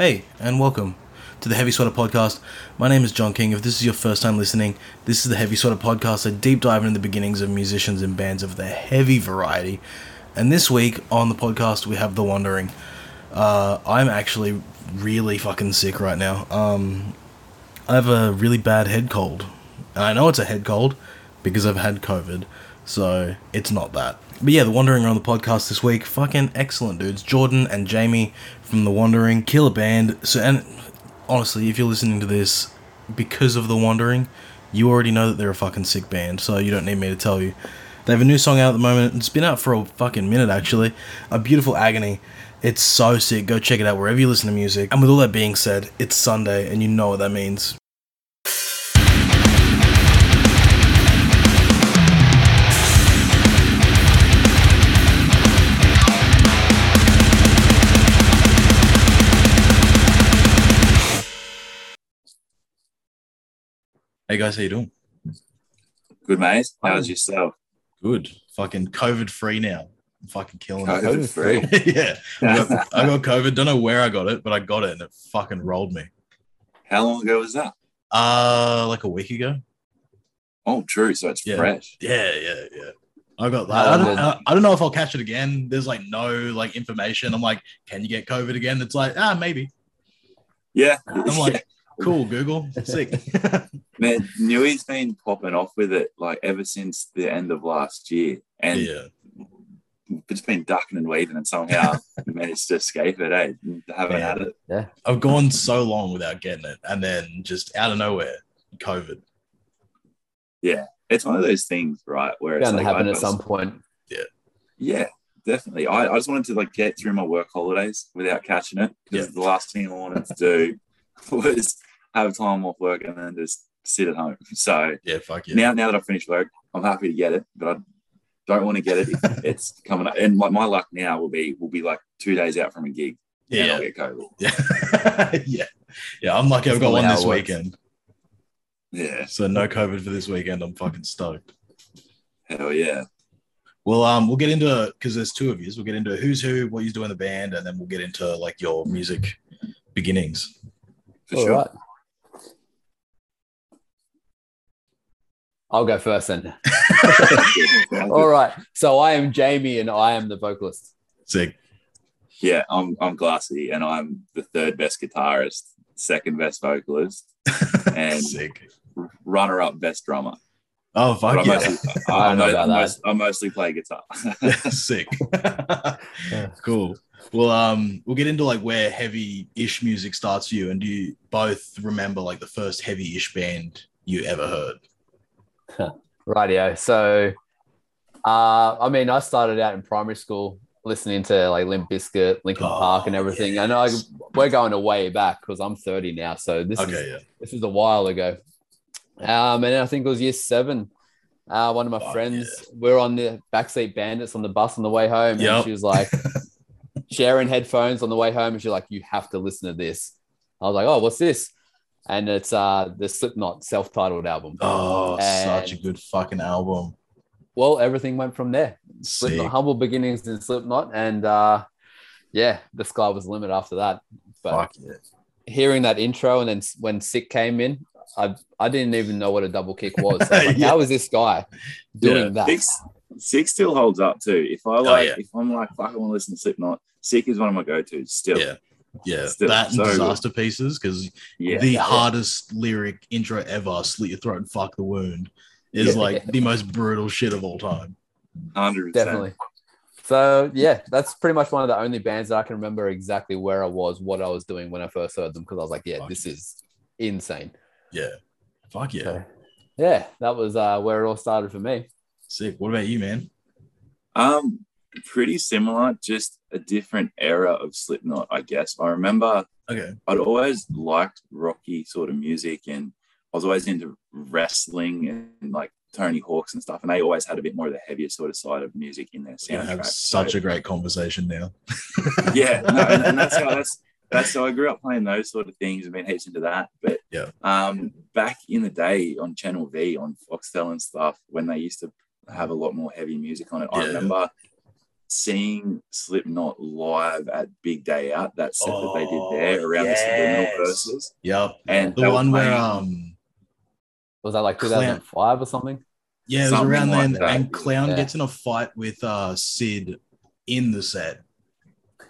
Hey, and welcome to the Heavy Sweater Podcast. My name is John King. If this is your first time listening, this is the Heavy Sweater Podcast, a deep dive into the beginnings of musicians and bands of the heavy variety. And this week on the podcast, we have The Wandering. Uh, I'm actually really fucking sick right now. Um, I have a really bad head cold. And I know it's a head cold because I've had COVID, so it's not that. But yeah, The Wandering are on the podcast this week. Fucking excellent dudes. Jordan and Jamie from The Wandering, killer band. So, and honestly, if you're listening to this because of The Wandering, you already know that they're a fucking sick band, so you don't need me to tell you. They have a new song out at the moment. It's been out for a fucking minute, actually. A Beautiful Agony. It's so sick. Go check it out wherever you listen to music. And with all that being said, it's Sunday, and you know what that means. Hey guys, how you doing? Good, mate. How's yourself? Good. Fucking COVID free now. I'm fucking killing COVID free. yeah. I got, I got COVID. Don't know where I got it, but I got it and it fucking rolled me. How long ago was that? Uh like a week ago. Oh, true. So it's Yeah. fresh. Yeah, yeah, yeah. I got that. I don't, I don't know if I'll catch it again. There's like no like information. I'm like, can you get COVID again? It's like, ah, maybe. Yeah. I'm like, cool, Google. Sick. Man, Newy's been popping off with it like ever since the end of last year. And yeah. it's been ducking and weaving and somehow managed to escape it, eh? Haven't Yeah. had it. Yeah, I've gone so long without getting it. And then just out of nowhere, COVID. Yeah. It's one of those things, right? Where it's Bound to like, happen I at was- some point. Yeah, yeah, definitely. I, I just wanted to like get through my work holidays without catching it because Yeah. the last thing I wanted to do was have time off work and then just sit at home. So Yeah, fuck yeah. now, now that I've finished work, I'm happy to get it, but I don't want to get it if it's coming up. And like my luck now will be will be like two days out from a gig. and yeah. I'll get COVID. Yeah. yeah. Yeah. I'm lucky I've got one this weekend. Yeah, So no COVID for this weekend. I'm fucking stoked. hell yeah. Well, um, we'll get into because there's two of you. We'll get into who's who, what you do in the band, and then we'll get into like your music beginnings. For All sure. right. I'll go first then. All right. So I am Jamie and I am the vocalist. Sick. Yeah, I'm I'm Glassy and I'm the third best guitarist, second best vocalist, And- Sick. runner up best drummer. Oh But fuck I yeah. mostly, I I, don't know about I that. most- I mostly play guitar. Sick. cool. Well, um, we'll get into like where heavy-ish music starts for you, and do you both remember like the first heavy-ish band you ever heard? Rightio. So, uh, I mean, I started out in primary school listening to like Limp Bizkit, Linkin Oh, Park, and everything. And I, yes. we're going way back because I'm 30 now. So this is yeah. this is a while ago. Um, and I think it was year seven. Uh, one of my Fuck friends, we are on the backseat bandits on the bus on the way home, Yep. and she was like sharing headphones on the way home, and she's like, "You have to listen to this." I was like, "Oh, what's this?" And it's uh the Slipknot self-titled album. Oh, such a good fucking album. Well, everything went from there. Sick. Slipknot, humble beginnings in Slipknot, and uh, yeah, the sky was the limit after that. But Fuck yeah. hearing that intro and then when Sick came in, I I didn't even know what a double kick was. I was like, Yeah. How is this guy doing Yeah. that? Six Six still holds up too. If I like, Oh, yeah. if I'm like, fuck, I want to listen to Slipknot. Sick is one of my go-tos still. Yeah. Yeah, Still that and so good. disaster pieces because Yeah. the hardest lyric intro ever, "Slit Your Throat and Fuck the Wound," is Yeah. like the most brutal shit of all time. hundred percent. Definitely. So yeah, that's pretty much one of the only bands that I can remember exactly where I was, what I was doing when I first heard them, because I was like, yeah, Fuck this yeah. is insane. Yeah, fuck yeah, So, yeah, that was uh, where it all started for me. sick. What about you, man? Um, pretty similar, just a different era of Slipknot, I guess. I remember Okay, I'd always liked rocky sort of music, and I was always into wrestling and like Tony Hawks and stuff. And they always had a bit more of the heavier sort of side of music in their soundtrack. have such a great conversation now. yeah, no, and, and that's how that's that's so I grew up playing those sort of things and been heaps into that. But Yeah. um, back in the day on Channel V on Foxtel and stuff, when they used to have a lot more heavy music on it, I remember seeing Slipknot live at Big Day Out, that set that they Oh, did there around yes. the subliminal verses, Yep. and The one where um Was that like Clown. 2005 or something? yeah, it was Something around like then that. and Clown Yeah. gets in a fight with uh Sid in the set.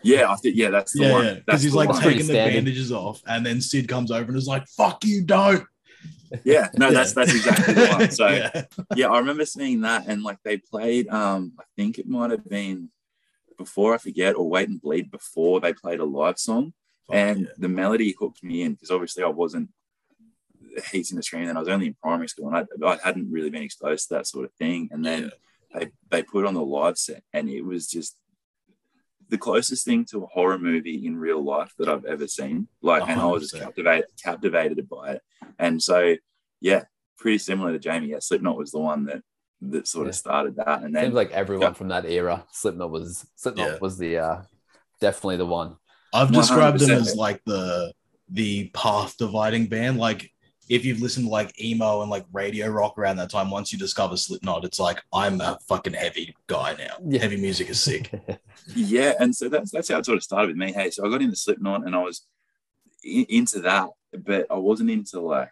yeah, I think yeah, that's the Yeah, one. Because That's he's like taking the standard. bandages off, and then Sid comes over and is like, "Fuck you, don't." Yeah, no, Yeah. that's that's exactly the one. So yeah. yeah, I remember seeing that, and like they played. Um, I think it might have been before I forget, or Wait and Bleed before they played a live song, Fuck and yeah. the melody hooked me in because obviously I wasn't heaps in the screen, and I was only in primary school, and I, I hadn't really been exposed to that sort of thing. And then they they put on the live set, and it was just the closest thing to a horror movie in real life that I've ever seen. Like, and I was just captivated captivated by it. And so, yeah, pretty similar to Jamie. Yeah, Slipknot was the one that that sort Yeah. of started that, and then Seems like everyone Yeah. from that era. Slipknot was Slipknot Yeah. was the uh, definitely the one. I've described them 100%. as like the the path dividing band. Like if you've listened to like emo and like radio rock around that time, once you discover Slipknot, it's like I'm a fucking heavy guy now. Yeah. Heavy music is sick. yeah, and so that's that's how it sort of started with me. Hey, so I got into Slipknot, and I was in, into that, but I wasn't into like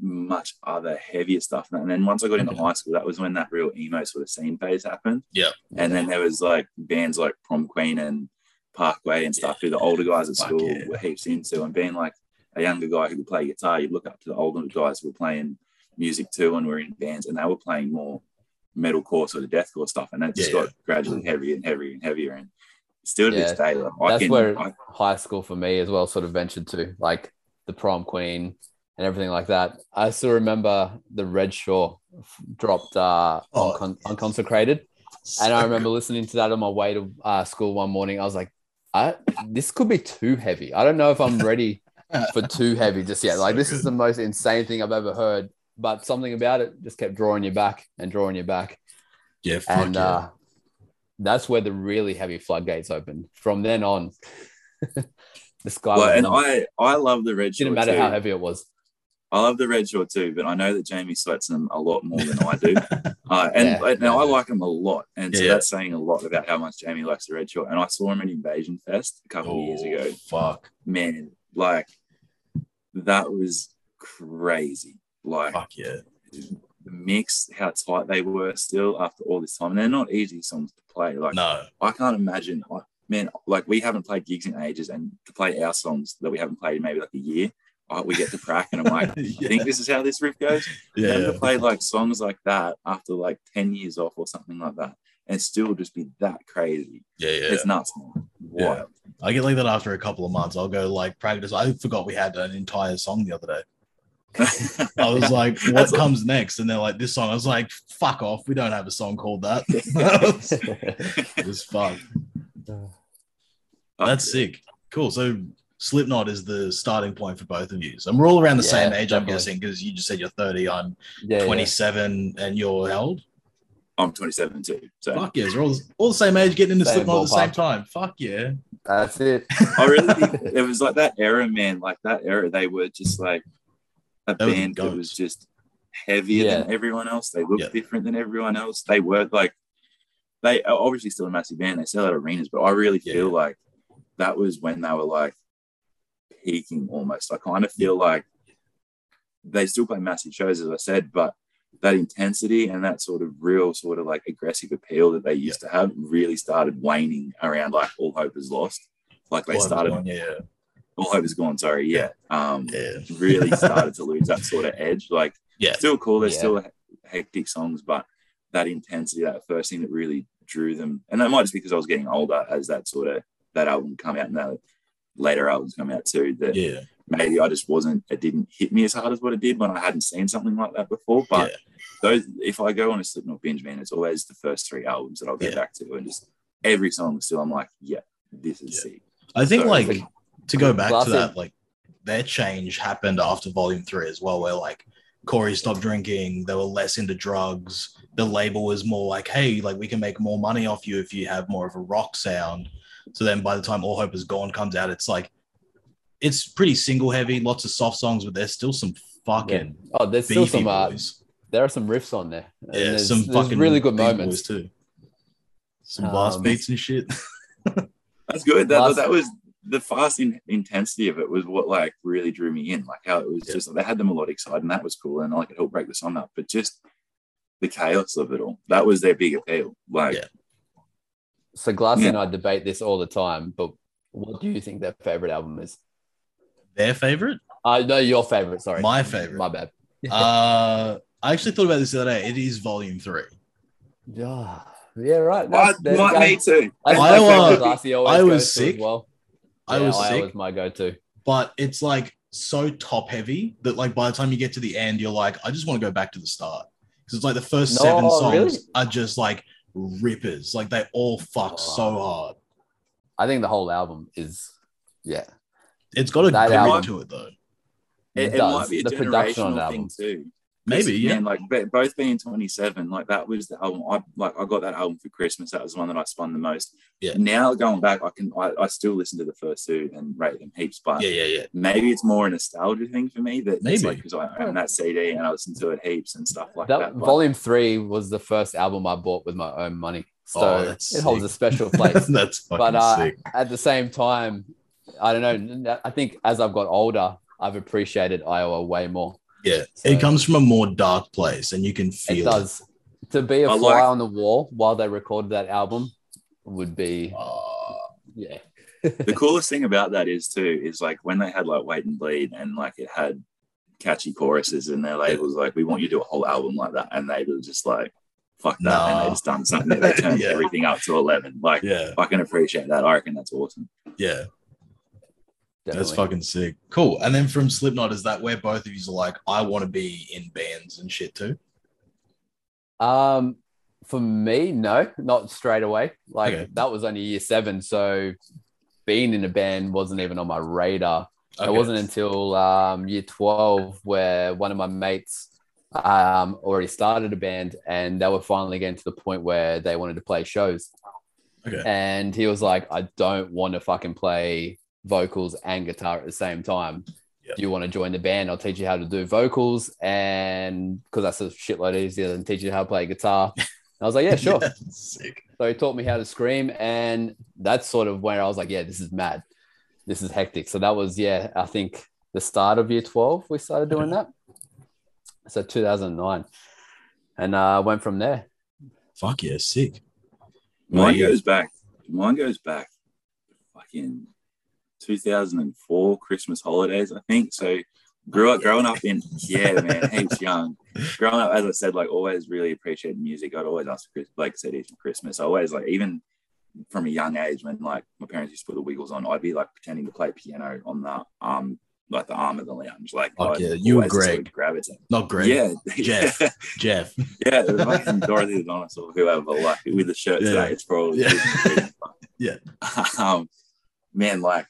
much other heavier stuff. And then once I got into Okay. high school, that was when that real emo sort of scene phase happened. Yeah. And then there was like bands like Prom Queen and Parkway and stuff who the older guys at Fuck school yeah. were heaps into. And being like a younger guy who could play guitar, you'd look up to the older guys who were playing music too and were in bands and they were playing more metalcore sort of deathcore stuff. And that just Yeah, got gradually heavier and heavier and heavier. And still to Yeah, this day, like, I That's can, where I, high school for me as well sort of ventured to, like the prom queen and everything like that. I still remember the Red Shore dropped uh, Oh, uncon- yes. unconsecrated, and I remember listening to that on my way to uh, school one morning. I was like, I, this could be too heavy. I don't know if I'm ready for too heavy just yet. Like So this is the most insane thing I've ever heard. But something about it just kept drawing you back and drawing you back. Yeah, and yeah. uh, that's where the really heavy floodgates opened. From then on, the sky well, and. I, I love the red didn't matter too. how heavy it was. I love the Red Shore too, but I know that Jamie sweats them a lot more than I do. Uh, and Yeah, now I like them a lot, and so Yeah. that's saying a lot about how much Jamie likes the Red Shore. And I saw him at Invasion Fest a couple of years Oh, ago. Fuck. Man, like that was crazy. Like Fuck yeah. the mix, how tight they were still after all this time. And they're not easy songs to play. Like No. I can't imagine. I- Man, like we haven't played gigs in ages, and to play our songs that we haven't played in maybe like a year, uh, we get to crack, and I'm like, I yeah. think this is how this riff goes. Yeah. yeah. to play like songs like that after like 10 years off or something like that and still just be that crazy. Yeah, yeah. It's nuts, man. Yeah. I get like that after a couple of months. I'll go like practice. I forgot we had an entire song the other day. I was like, what That's- comes next? And they're like, this song. I was like, fuck off. We don't have a song called that. it was fun. That's uh, sick. Cool. So Slipknot is the starting point for both of you. So we're all around the Yeah, same age, I'm guessing, because you just said you're 30. I'm yeah, yeah. 27, and you're how old? I'm 27 too. So Fuck yeah, we're all, all the same age, getting into Same Slipknot at the same time. Fuck yeah. That's it. I really think it was like that era, man. Like that era, they were just like a They were the band that was just heavier Yeah. than everyone else. They looked Yeah. different than everyone else. They were like, they are obviously still a massive band. They sell out arenas, but I really Yeah. feel like that was when they were like peaking almost. I kind of feel like they still play massive shows, as I said, but that intensity and that sort of real sort of like aggressive appeal that they used to have really started waning around like all hope is lost. Like they Well, started going, yeah, all hope is gone, sorry, yeah. Um yeah, really started to lose that sort of edge. Like yeah. still cool, they're Yeah. still hectic songs, but that intensity, that first thing that really drew them, and that might just be because I was getting older as that sort of that album come out and that later albums come out too. That Yeah, maybe I just wasn't it didn't hit me as hard as what it did when I hadn't seen something like that before. But Yeah. those if I go on a Slipknot binge, man, it's always the first three albums that I'll get Yeah. back to and just every song still I'm like, yeah, this is Yeah. sick. I think Sorry. like to go back to that, like their change happened after volume three as well, where like Corey stopped drinking, they were less into drugs. The label was more like, hey, like we can make more money off you if you have more of a rock sound. So then by the time All Hope is Gone comes out, it's like it's pretty single heavy, lots of soft songs, but there's still some fucking Oh, there's still some. Uh, there are some riffs on there. And Yeah, there's, some there's fucking really good moments. too. Some blast Um, beats and shit. That's good. That, Last- that was the fast in, intensity of it was what like really drew me in. Like how it was Yeah. just they had the melodic side and that was cool and like it helped break the song up. But just the chaos of it all that was their big appeal. Like Yeah. So Glass Yeah. and I debate this all the time, but what do you think their favorite album is? Their favorite? Uh no, your favorite, sorry. My favorite. My bad. Uh, I actually thought about this the other day. It is volume three. Yeah, yeah, right. That's- there you Might me too. That's I, my uh, favorite Glassy always I was goes to as sick. well. I Yeah, was I sick, was my go-to. but it's like so top heavy that like by the time you get to the end, you're like, I just want to go back to the start because it's like the first No, seven songs really? are just like rippers. Like they all fuck so hard. I think the whole album is, yeah, It's got a That grit to it though. It, It it does. might be a The production on generational thing album. too. Maybe, yeah. Man, like be- both being 27, like that was the album. I like I got that album for Christmas. That was the one that I spun the most. Yeah. Now going back, I can I, I still listen to the first two and rate them heaps, but Yeah, yeah, yeah. maybe it's more a nostalgia thing for me. That Maybe. it's like because I own that CD and I listen to it heaps and stuff like that, that. but- volume three was the first album I bought with my own money, so Oh, that's it holds sick. a special place. That's fucking but uh, sick. at the same time, I don't know. I think as I've got older, I've appreciated Iowa way more. Yeah, So- it comes from a more dark place, and you can feel It. does. To be a I fly like- on the wall while they recorded that album would be, Uh, yeah. the coolest thing about that is too is like when they had like Wait and Bleed and like it had catchy choruses and their labels like we want you to do a whole album like that. And they were just like fuck that. And they just done something they turned Yeah. everything up to 11 like yeah, I can appreciate that. I reckon that's awesome. Yeah, that's fucking sick. Cool. And then from Slipknot, is that where both of you are like, I want to be in bands and shit too? Um, for me, no, not straight away. Like Okay. that was only year seven, so being in a band wasn't even on my radar. Okay. It wasn't until um, year twelve where one of my mates um, already started a band, and they were finally getting to the point where they wanted to play shows. Okay. And he was like, "I don't want to fucking play vocals and guitar at the same time." Yep. Do you want to join the band? I'll teach you how to do vocals, and because that's a shitload easier than teaching you how to play guitar. And I was like, yeah, sure. Yeah, sick. So he taught me how to scream, and that's sort of where I was like, yeah, this is mad, this is hectic. So that was yeah, I think the start of year twelve we started doing that. So 2009, and uh, went from there. Fuck yeah, sick. mine Yeah. goes back mine goes back fucking 2004 Christmas holidays I think so grew up growing up in yeah man heaps young growing up as I said like always really appreciated music I'd always ask for like CDs for Christmas I always like even from a young age when like my parents used to put the Wiggles on I'd be like pretending to play piano on the um like the arm of the lounge like I'd yeah, you and always sort of Greg. gravitate Not Greg. yeah Jeff. Jeff. yeah, fucking Dorothy the dinosaur, whoever, like with the shirt Yeah. today. It's probably Yeah. Yeah. Um, man, like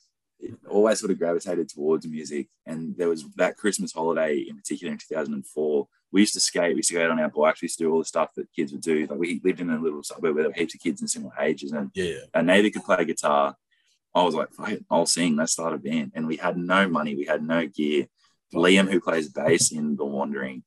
always sort of gravitated towards music, and there was that Christmas holiday in particular in 2004. We used to skate. We used to go out on our bikes. We used to do all the stuff that kids would do. Like we lived in a little suburb where there were heaps of kids in similar ages, and Yeah. our neighbor could play guitar. I was like, Fuck it, I'll sing. Let's start a band. And we had no money. We had no gear. Liam, who plays bass in The Wandering,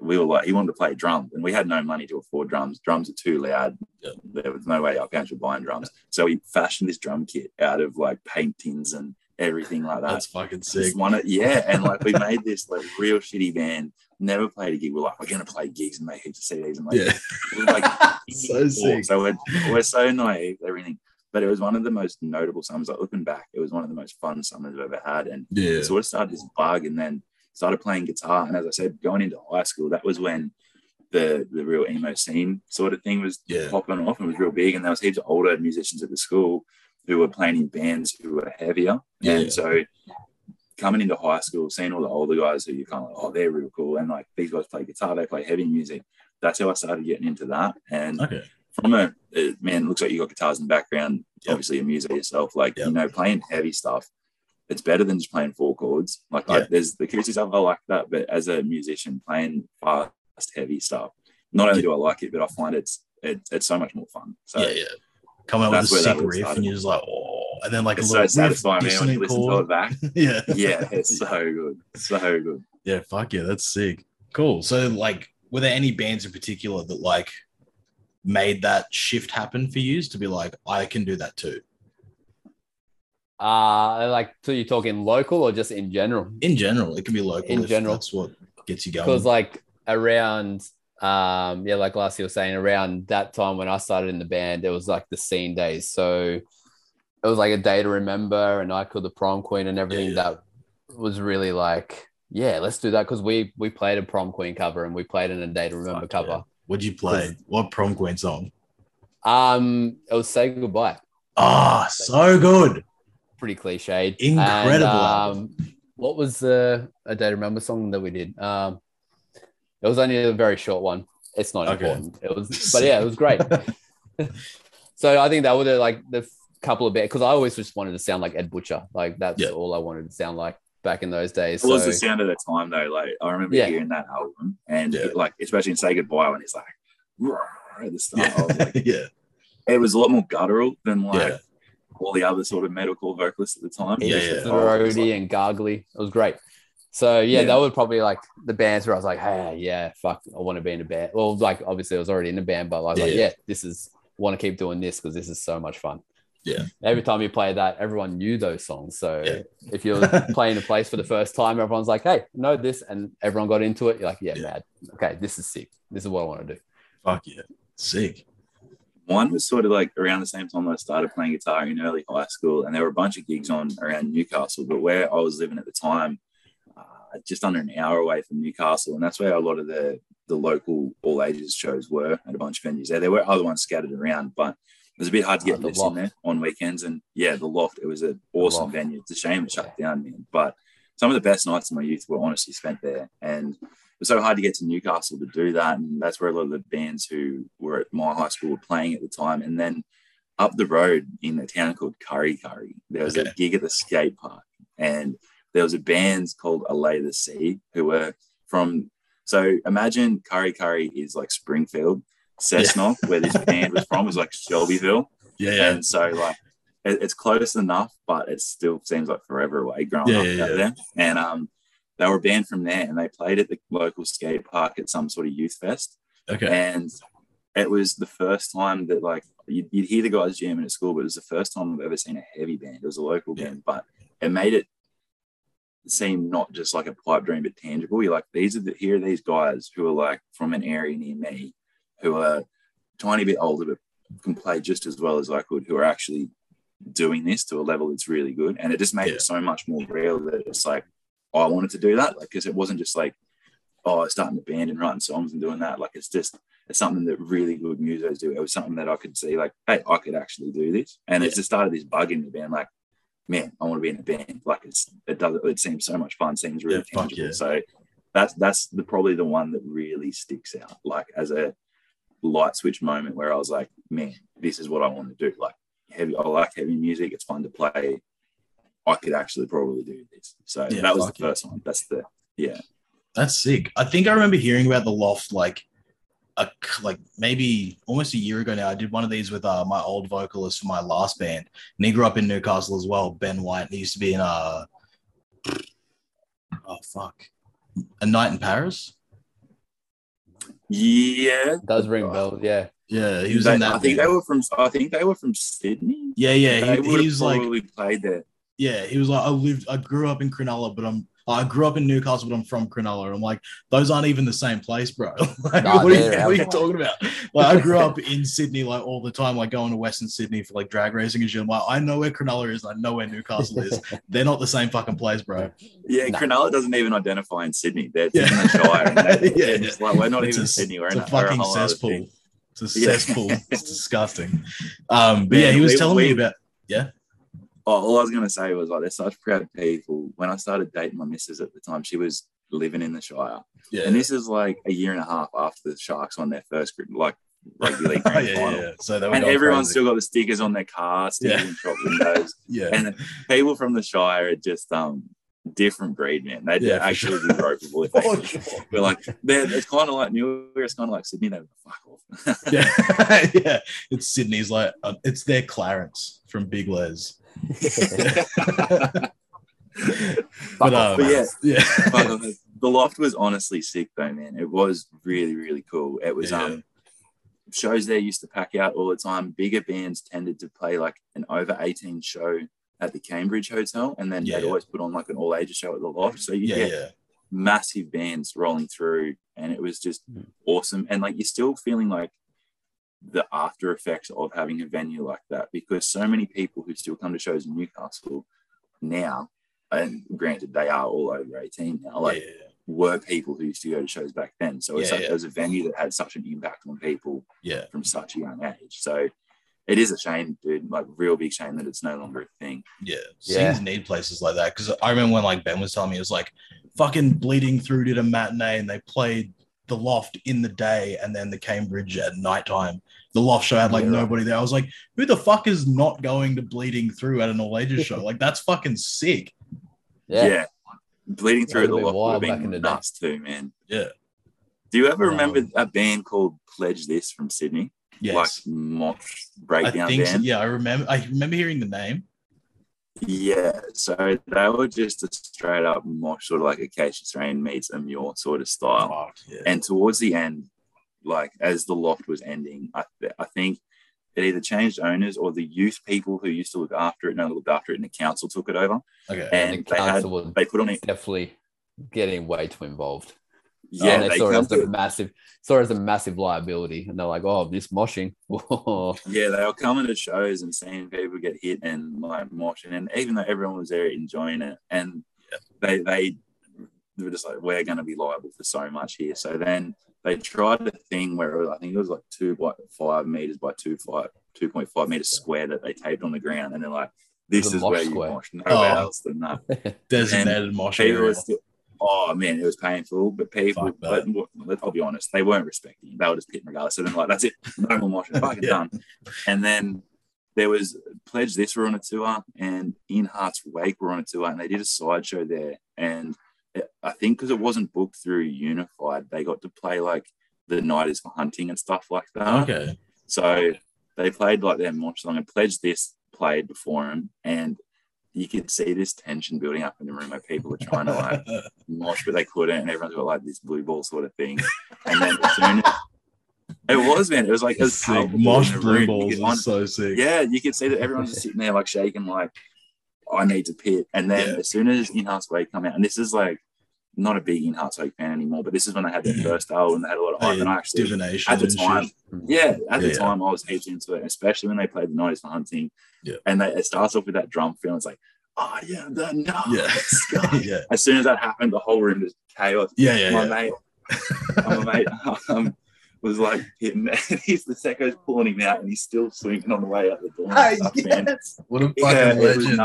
we were like, he wanted to play drums, and we had no money to afford drums. Drums are too loud. Yeah. There was no way our parents were buying drums. So we fashioned this drum kit out of like paintings and everything like that. That's fucking sick. one yeah, and like we made this like real shitty band. Never played a gig. We're like, we're gonna play gigs and make heaps of CDs and like, Yeah. we're like So sick. so we're, we're so naive, everything. But it was one of the most notable summers. Like looking back, it was one of the most fun summers I've ever had. And Yeah. it sort of started this bug and then started playing guitar. And as I said, going into high school, that was when the the real emo scene sort of thing was Yeah. popping off and was real big. And there was heaps of older musicians at the school who were playing in bands who were heavier. Yeah. And so coming into high school, seeing all the older guys who you kind of like, oh, they're real cool. And like these guys play guitar, they play heavy music. That's how I started getting into that. And Okay. from a man, it looks like you got guitars in the background. Yep. Obviously, a music yourself. Like Yep. you know, playing heavy stuff, it's better than just playing four chords. Like, Yeah. like there's the acoustic stuff I like that, but as a musician, playing fast, heavy stuff, not only do I like it, but I find it's it, it's so much more fun. So yeah, yeah. Come out with a sick riff, started. and you're just like, oh, and then like it's a so little riff, satisfying when you listen to it chord. back. yeah, Yeah, it's so good, so good. yeah. Fuck yeah, that's sick. Cool. So, like, were there any bands in particular that like made that shift happen for you to be like, I can do that too? Uh like so you're talking local or just in general? In general, it can be local. In general. that's what gets you going. Because like around um yeah, like last year was saying, around that time when I started in the band, it was like the scene days. So it was like a day to remember and I Killed the Prom Queen and everything Yeah. that was really like, yeah, let's do that because we we played a prom queen cover and we played in a day to remember Fuck cover. yeah. What'd you play? What prom queen song? Um, it was say goodbye. Ah, so good. Pretty cliched. Incredible And, um, what was the a day to remember song that we did? Um, it was only a very short one. It's not Okay. important. It was, but yeah, it was great. so I think that were the, like the f- couple of bit because I always just wanted to sound like Ed Butcher. Like that's Yeah. all I wanted to sound like back in those days. It was the sound of the time though. Like I remember Yeah. hearing that album and Yeah. it, like especially in Say Goodbye when it's like at the start. I was Yeah, like, yeah, it was a lot more guttural than like yeah. All the other sort of metalcore vocalists at the time. Yeah, Edith yeah. Throaty oh, and Gargly. It was great. So yeah, Yeah. that were probably like the bands where I was like, hey, yeah, fuck, I want to be in a band. Well, like obviously I was already in a band, but I was Yeah, like, yeah. yeah, this is want to keep doing this because this is so much fun. Yeah. Every time you play that, everyone knew those songs. So Yeah. if you're playing a place for the first time, everyone's like, hey, know this, and everyone got into it. You're like, yeah, Yeah. mad. Okay, this is sick. This is what I want to do. Fuck yeah. Sick. One was sort of like around the same time I started playing guitar in early high school, and there were a bunch of gigs on around Newcastle. But where I was living at the time, uh, just under an hour away from Newcastle, and that's where a lot of the the local all ages shows were at a bunch of venues there. There were other ones scattered around, but it was a bit hard to Oh, get the lifts in there on weekends. And yeah, the loft, it was an awesome venue. It's a shame it shut down, man. But some of the best nights of my youth were honestly spent there. And was so hard to get to Newcastle to do that. And that's where a lot of the bands who were at my high school were playing at the time. And then up the road in a town called Kurri Kurri, there was Okay. a gig at the skate park. And there was a band called Allay the Sea who were from so imagine Kurri Kurri is like Springfield, Cessnock, where this band was from, was like Shelbyville. Yeah, yeah. And so like it's close enough, but it still seems like forever away growing Yeah, up yeah, out yeah. there. And um they were banned from there and they played at the local skate park at some sort of youth fest. Okay. And it was the first time that like you'd, you'd hear the guys jamming at school, but it was the first time I've ever seen a heavy band. It was a local Yeah. band, but it made it seem not just like a pipe dream, but tangible. You're like, these are the here are these guys who are like from an area near me, who are a tiny bit older, but can play just as well as I could, who are actually doing this to a level that's really good. And it just made Yeah. it so much more real that it's like, Oh, I wanted to do that. Like, because it wasn't just like, oh, starting a band and writing songs and doing that. Like, it's just, it's something that really good musos do. It was something that I could see, like, hey, I could actually do this. And it's just started this bug in the band, like, man, I want to be in a band. Like, it's, it does, it seems so much fun, seems really Yeah, tangible. yeah. So that's, that's the, probably the one that really sticks out, like, as a light switch moment where I was like, man, this is what I want to do. Like, heavy, I like heavy music. It's fun to play. I could actually probably do this. So Yeah, that was the fuck yeah. first one. That's the, yeah. That's sick. I think I remember hearing about the loft like a like maybe almost a year ago now. I did one of these with uh, my old vocalist for my last band, and he grew up in Newcastle as well. Ben White. He used to be in uh oh fuck, a night in Paris. Yeah. It does ring bells. Yeah. Yeah, he was They- in that. I think band. they were from. I think they were from Sydney. yeah, yeah. they He, would he was have like, probably played there. Yeah, he was like, I lived, I grew up in Cronulla, but I'm, I grew up in Newcastle, but I'm from Cronulla. I'm like, those aren't even the same place, bro. like, Nah, what, are you, what are you talking about? Like, I grew up in Sydney, like all the time, like going to Western Sydney for like drag racing and shit. I'm like, I know where Cronulla is, I know where Newcastle is. They're not the same fucking place, bro. Yeah, Nah. Cronulla doesn't even identify in Sydney. They're Yeah. in the Shire. They, Yeah, yeah, just like we're not It's even a- in Sydney. We're It's in a a, fucking whole other cesspool. It's a cesspool. It's disgusting. Um, but Man, yeah, he was we- telling me about about. Oh, all I was gonna say was like, they're such proud people. When I started dating my missus at the time, she was living in the Shire, Yeah, and this is like a year and a half after the Sharks won their first group, like rugby league grand yeah, final. yeah, yeah. So they And going everyone's crazy. still got the stickers on their cars, Yeah. stickers in shop windows. yeah. and people from the Shire are just um different breed, man. They'd Yeah, actually be ropeable if they Oh, sure. we're like they're it's kind of like New York, it's kind of like Sydney, they fuck off. yeah, yeah. It's Sydney's like uh, it's their Clarence from Big Lez. but, um, But yeah. yeah, But the loft was honestly sick though, man. It was really, really cool. It was Yeah. um shows there used to pack out all the time. Bigger bands tended to play like an over 18 show at the Cambridge Hotel, and then Yeah, they'd yeah. always put on like an all ages show at the loft. So you Yeah, get massive bands rolling through, and it was just Mm. awesome. And like you're still feeling like the after effects of having a venue like that because so many people who still come to shows in Newcastle now, and granted they are all over 18 now, like yeah, yeah, were people who used to go to shows back then. So it's Yeah, like, yeah. it was a venue that had such an impact on people yeah. from such a young age. So it is a shame, dude. Like real big shame that it's no longer a thing. Yeah, Yeah. scenes need places like that because I remember when like Ben was telling me it was like fucking bleeding through did a matinee and they played the loft in the day and then the Cambridge at nighttime. The loft show had like Yeah, nobody there. I was like, who the fuck is not going to bleeding through at an all ages show? Like that's fucking sick. Yeah. Bleeding through the would've been would have wild back in been the day. nuts too, man. Yeah. Do you ever remember Um, a band called Pledge This from Sydney? Yes. Like mosh I breakdown think so. band? yeah, I remember I remember hearing the name. Yeah, so they were just a straight up more sort of like a Cassius Rain meets a Muir sort of style. Fuck, yeah. And towards the end, like as the loft was ending, I, th- I think it either changed owners or the youth people who used to look after it no looked after it, and the council took it over. okay. And the they had council was they put on it. definitely getting way too involved. Oh, yeah, and they, they saw it as a massive, saw it as a massive liability, and they're like, "Oh, this moshing." yeah, they were coming to shows and seeing people get hit and like moshing, and even though everyone was there enjoying it, and they they they were just like, we're going to be liable for so much here. So then they tried a thing where it was- I think it was like two by five meters by two five two point five meters square that they taped on the ground, and they're like, this The is mosh where you square. mosh, nowhere Oh. else than that. Designated mosh People area. Oh man, it was painful, but people, Fuck but, but I'll be honest, they weren't respecting. They were just pitting regardless. So then, like, that's it, no more moshing, fucking Yeah. done. And then there was Pledge This were on a tour, and In Heart's Wake were on a tour, and they did a sideshow there. And it- I think because it wasn't booked through Unified, they got to play like the night is for hunting and stuff like that. Okay. So they played like their mosh song and Pledge This played before him, and you could see this tension building up in the room where people were trying to like mosh, but they couldn't, and everyone's got like this blue ball sort of thing. And then as soon as it was, man, it was like it was Sick. palpable Mosh blue. Balls so sick. yeah, you could see that everyone's just sitting there like shaking, like I need to pit. And then Yeah. as soon as In Heart's Wake come out, and this is like not a big In Heart's Wake fan anymore, but this is when they had their Mhm. first album, and they had a lot of hype, and I actually divination at the time, yeah, at the Yeah, yeah. time I was heaps into it, especially when they played the Nighties for Hunting. Yeah. And they, it starts off with that drum feel. It's like, oh yeah, the nice guy. yeah. As soon as that happened, the whole room just chaos. Yeah, yeah, my yeah. mate, my mate um, was like hitting, and he's the secco's pulling him out, and he's still swinging on the way out the door. and Hey, stuff, man. yes. What a fucking Yeah, legend.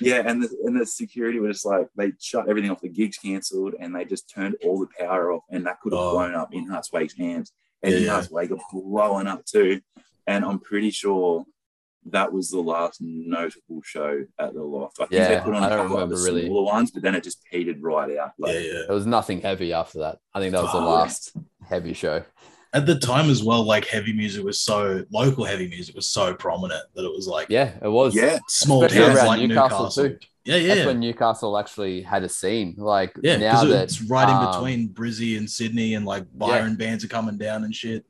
Yeah, and the, and the security was like they shut everything off. The gigs cancelled, and they just turned all the power off, and that could have Oh. blown up in Hearts Wake's hands, and Yeah, in yeah. Hearts Wake got blowing up too. And I'm pretty sure that was the last notable show at the Loft. I think they Yeah, put on I a don't couple of the remember really. smaller ones, but then it just petered right out. Like, yeah, yeah. There was nothing heavy after that. I think that was the Oh. last heavy show. At the time as well, like heavy music was so local heavy music was so prominent that it was like Yeah, it was. yeah, small Especially towns like Newcastle, Newcastle. too. Yeah, yeah. That's when Newcastle actually had a scene. Like yeah, now because that it's right in um, between Brizzy and Sydney, and like Byron bands are coming down and shit.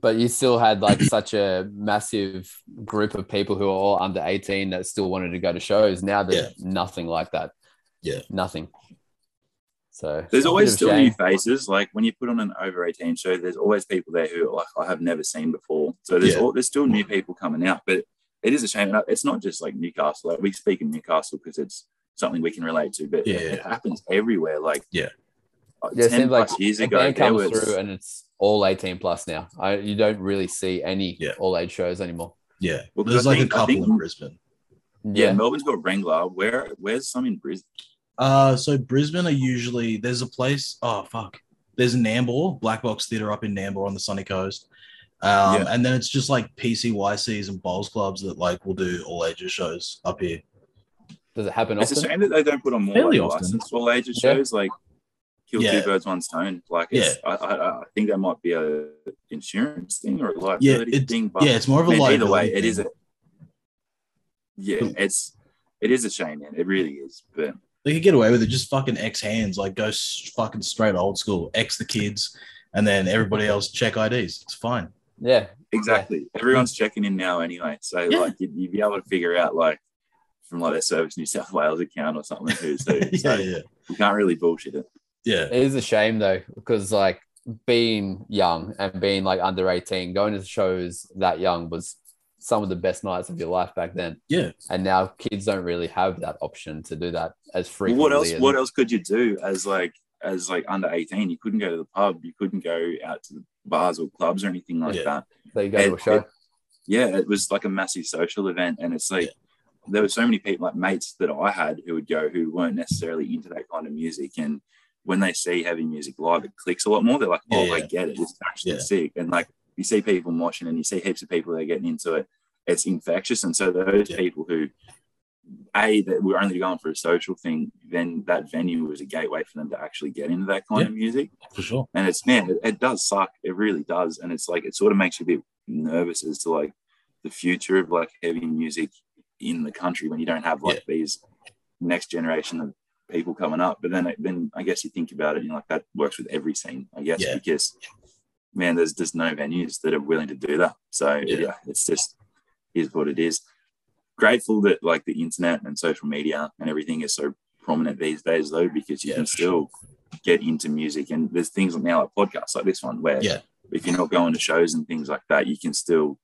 but you still had like such a massive group of people who are all under 18 that still wanted to go to shows. Now there's nothing like that. Yeah. Nothing. So There's always still shame. new faces. Like when you put on an over 18 show, there's always people there who like I have never seen before. So there's Yeah. all, there's still new people coming out, but it is a shame. And It's not just like Newcastle. Like we speak in Newcastle because it's something we can relate to, but Yeah, it, happens everywhere. Like Yeah. Uh, yeah, it 10 seems like plus years a ago, band comes was through and it's all 18 plus now. I, you don't really see any Yeah. all age shows anymore. Yeah, Well, there's I like think- a I couple think- in Brisbane. yeah, Yeah. Melbourne's got Wrangler. Where where's some in Brisbane? Uh, so Brisbane are usually there's a place. Oh fuck, there's Nambour Black Box Theatre up in Nambour on the sunny coast. Um, Yeah. and then it's just like PCYCs and bowls clubs that like will do all ages shows up here. Does it happen It's a often? shame that they don't put on more Fairly like, often. licensed all ages Yeah. shows. Like kill Yeah. two birds, one stone. Like it's, I, I, I think that might be a insurance thing or a Yeah, liability it's thing. But yeah, it's more of a Man, liability. either way, it thing. is a yeah, it's it is a shame, man. It really is. But they could get away with it. Just fucking X hands, like go fucking straight old school. X the kids, and then everybody else check IDs. It's fine. Yeah, exactly. Everyone's checking in now anyway, so Yeah. like you'd, you'd be able to figure out like from like their Service New South Wales account or something who's who. So yeah, yeah, you can't really bullshit it. yeah. it is a shame though because like being young and being like under 18 going to shows that young was some of the best nights of your life back then Yeah. and now kids don't really have that option to do that as Well, frequently what else? as- What else could you do as like as like under eighteen? You couldn't go to the pub. You couldn't go out to the bars or clubs or anything like Yeah. that. so you go to a show it- yeah, it was like a massive social event, and it's like there were so many people, like mates that I had, who would go who weren't necessarily into that kind of music, and when they see heavy music live, it clicks a lot more. They're like, Yeah, "Oh, I get it. It's actually Yeah. sick." And like you see people moshing, and you see heaps of people that are getting into it. It's infectious, and so those Yeah. people who a that we're only going for a social thing, then that venue was a gateway for them to actually get into that kind Yeah. of music For sure. and it's man it, it does suck it really does and it's like it sort of makes you a bit nervous as to like the future of like heavy music in the country when you don't have like these next generation of people coming up but then then i guess you think about it you know like that works with every scene i guess Yeah. because man there's just no venues that are willing to do that so Yeah. yeah, it's just is what it is grateful that like the internet and social media and everything is so prominent these days though because you Yeah, can still get into music and there's things like now like podcasts like this one where Yeah. if you're not going to shows and things like that you can still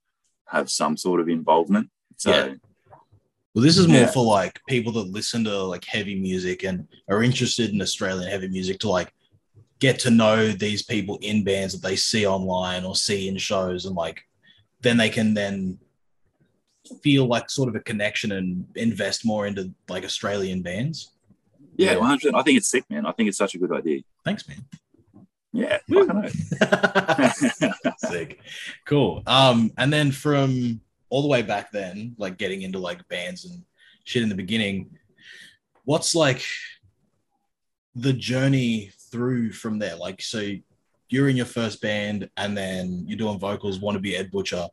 have some sort of involvement so Yeah. Well, this is more Yeah. for like people that listen to like heavy music and are interested in Australian heavy music to like get to know these people in bands that they see online or see in shows and like then they can then feel like sort of a connection and invest more into like Australian bands. yeah 100%. i think it's sick man i think it's such a good idea Thanks, man. yeah Woo. fucking. Sick. Cool. Um, and then from all the way back then, like getting into like bands and shit in the beginning, what's like the journey through from there? Like, so you're in your first band and then you're doing vocals, want to be Ed Butcher.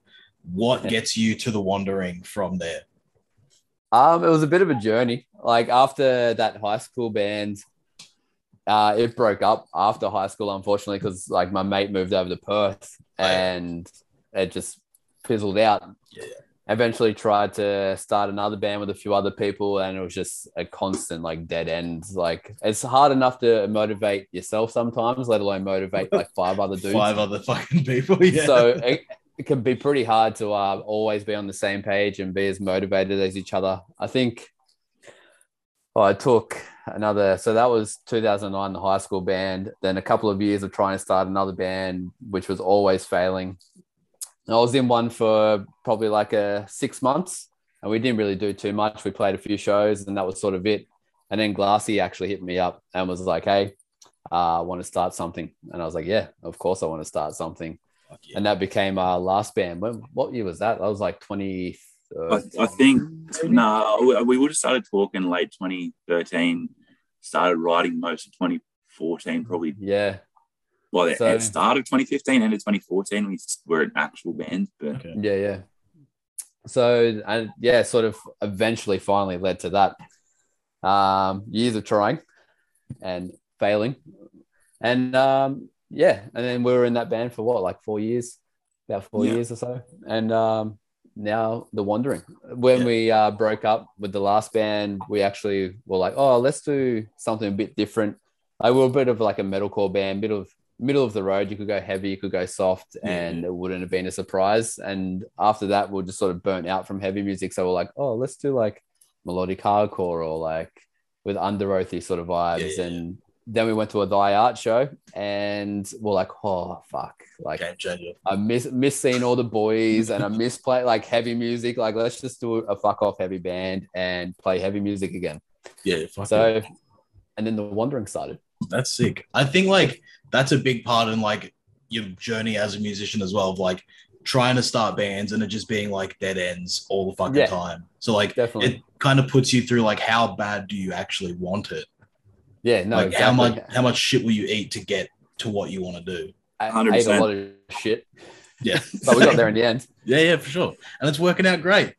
What gets you to the wandering from there? Um, it was a bit of a journey. Like after that high school band, uh, it broke up after high school, unfortunately, because like my mate moved over to Perth and it just fizzled out. Yeah. Eventually tried to start another band with a few other people, and it was just a constant like dead end. Like it's hard enough to motivate yourself sometimes, let alone motivate like five other dudes. Five other fucking people. Yeah. So it, it can be pretty hard to uh, always be on the same page and be as motivated as each other. I think oh, I took another, so that was 2009, the high school band. Then a couple of years of trying to start another band, which was always failing. I was in one for probably like a six months, and we didn't really do too much. We played a few shows, and that was sort of it. And then Glassy actually hit me up and was like, "Hey, uh, I want to start something," and I was like, "Yeah, of course I want to start something." Yeah. and that became our last band. When, what year was that? That was like 20. I, I think no we- we would have started talking late 2013 started writing most of 2014 probably Yeah, well So- at start of 2015 end of 2014 we were an actual band but Okay. yeah, yeah. So and yeah, sort of eventually finally led to that. Um, years of trying and failing, and um, yeah, and then we were in that band for what, like four years, about four Yeah. years or so, and um, now the wandering. When Yeah. we uh, broke up with the last band, we actually were like, oh, let's do something a bit different. Like we were a bit of like a metalcore band, a bit of middle of the road. You could go heavy, you could go soft, Yeah. and it wouldn't have been a surprise. And after that, we are just sort of burnt out from heavy music. So we're like, oh, let's do like melodic hardcore or like with under oathy sort of vibes. Yeah, yeah, and then we went to a Thy Art show and we're like, oh fuck. Like. I miss miss seeing all the boys and I miss play like heavy music. Like let's just do a fuck off heavy band and play heavy music again. Yeah. So and then the wandering started. That's sick. I think like that's a big part in like your journey as a musician as well, of like trying to start bands and it just being like dead ends all the fucking Yeah. time. So like Definitely. it kind of puts you through like how bad do you actually want it? yeah, no, like exactly. how much how much shit will you eat to get to what you want to do? I, I ate 100%. a lot of shit, Yeah. but we got there in the end. yeah, yeah, for sure. And it's working out great.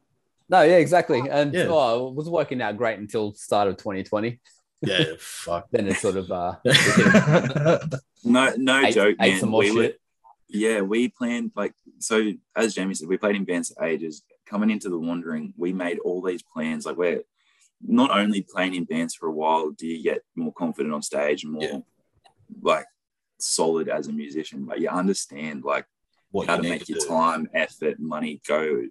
No, yeah, exactly. And Yeah. oh, it was working out great until start of 2020. Yeah, fuck. Then it's sort of uh no no ate, joke ate man some more we were yeah, we planned like so. As Jamie said, we played in bands for ages. Coming into the Wandering, we made all these plans. Like we're not only playing in bands for a while, do you get more confident on stage and more Yeah. like solid as a musician, but you understand like What how you to make to your do. time, effort, money go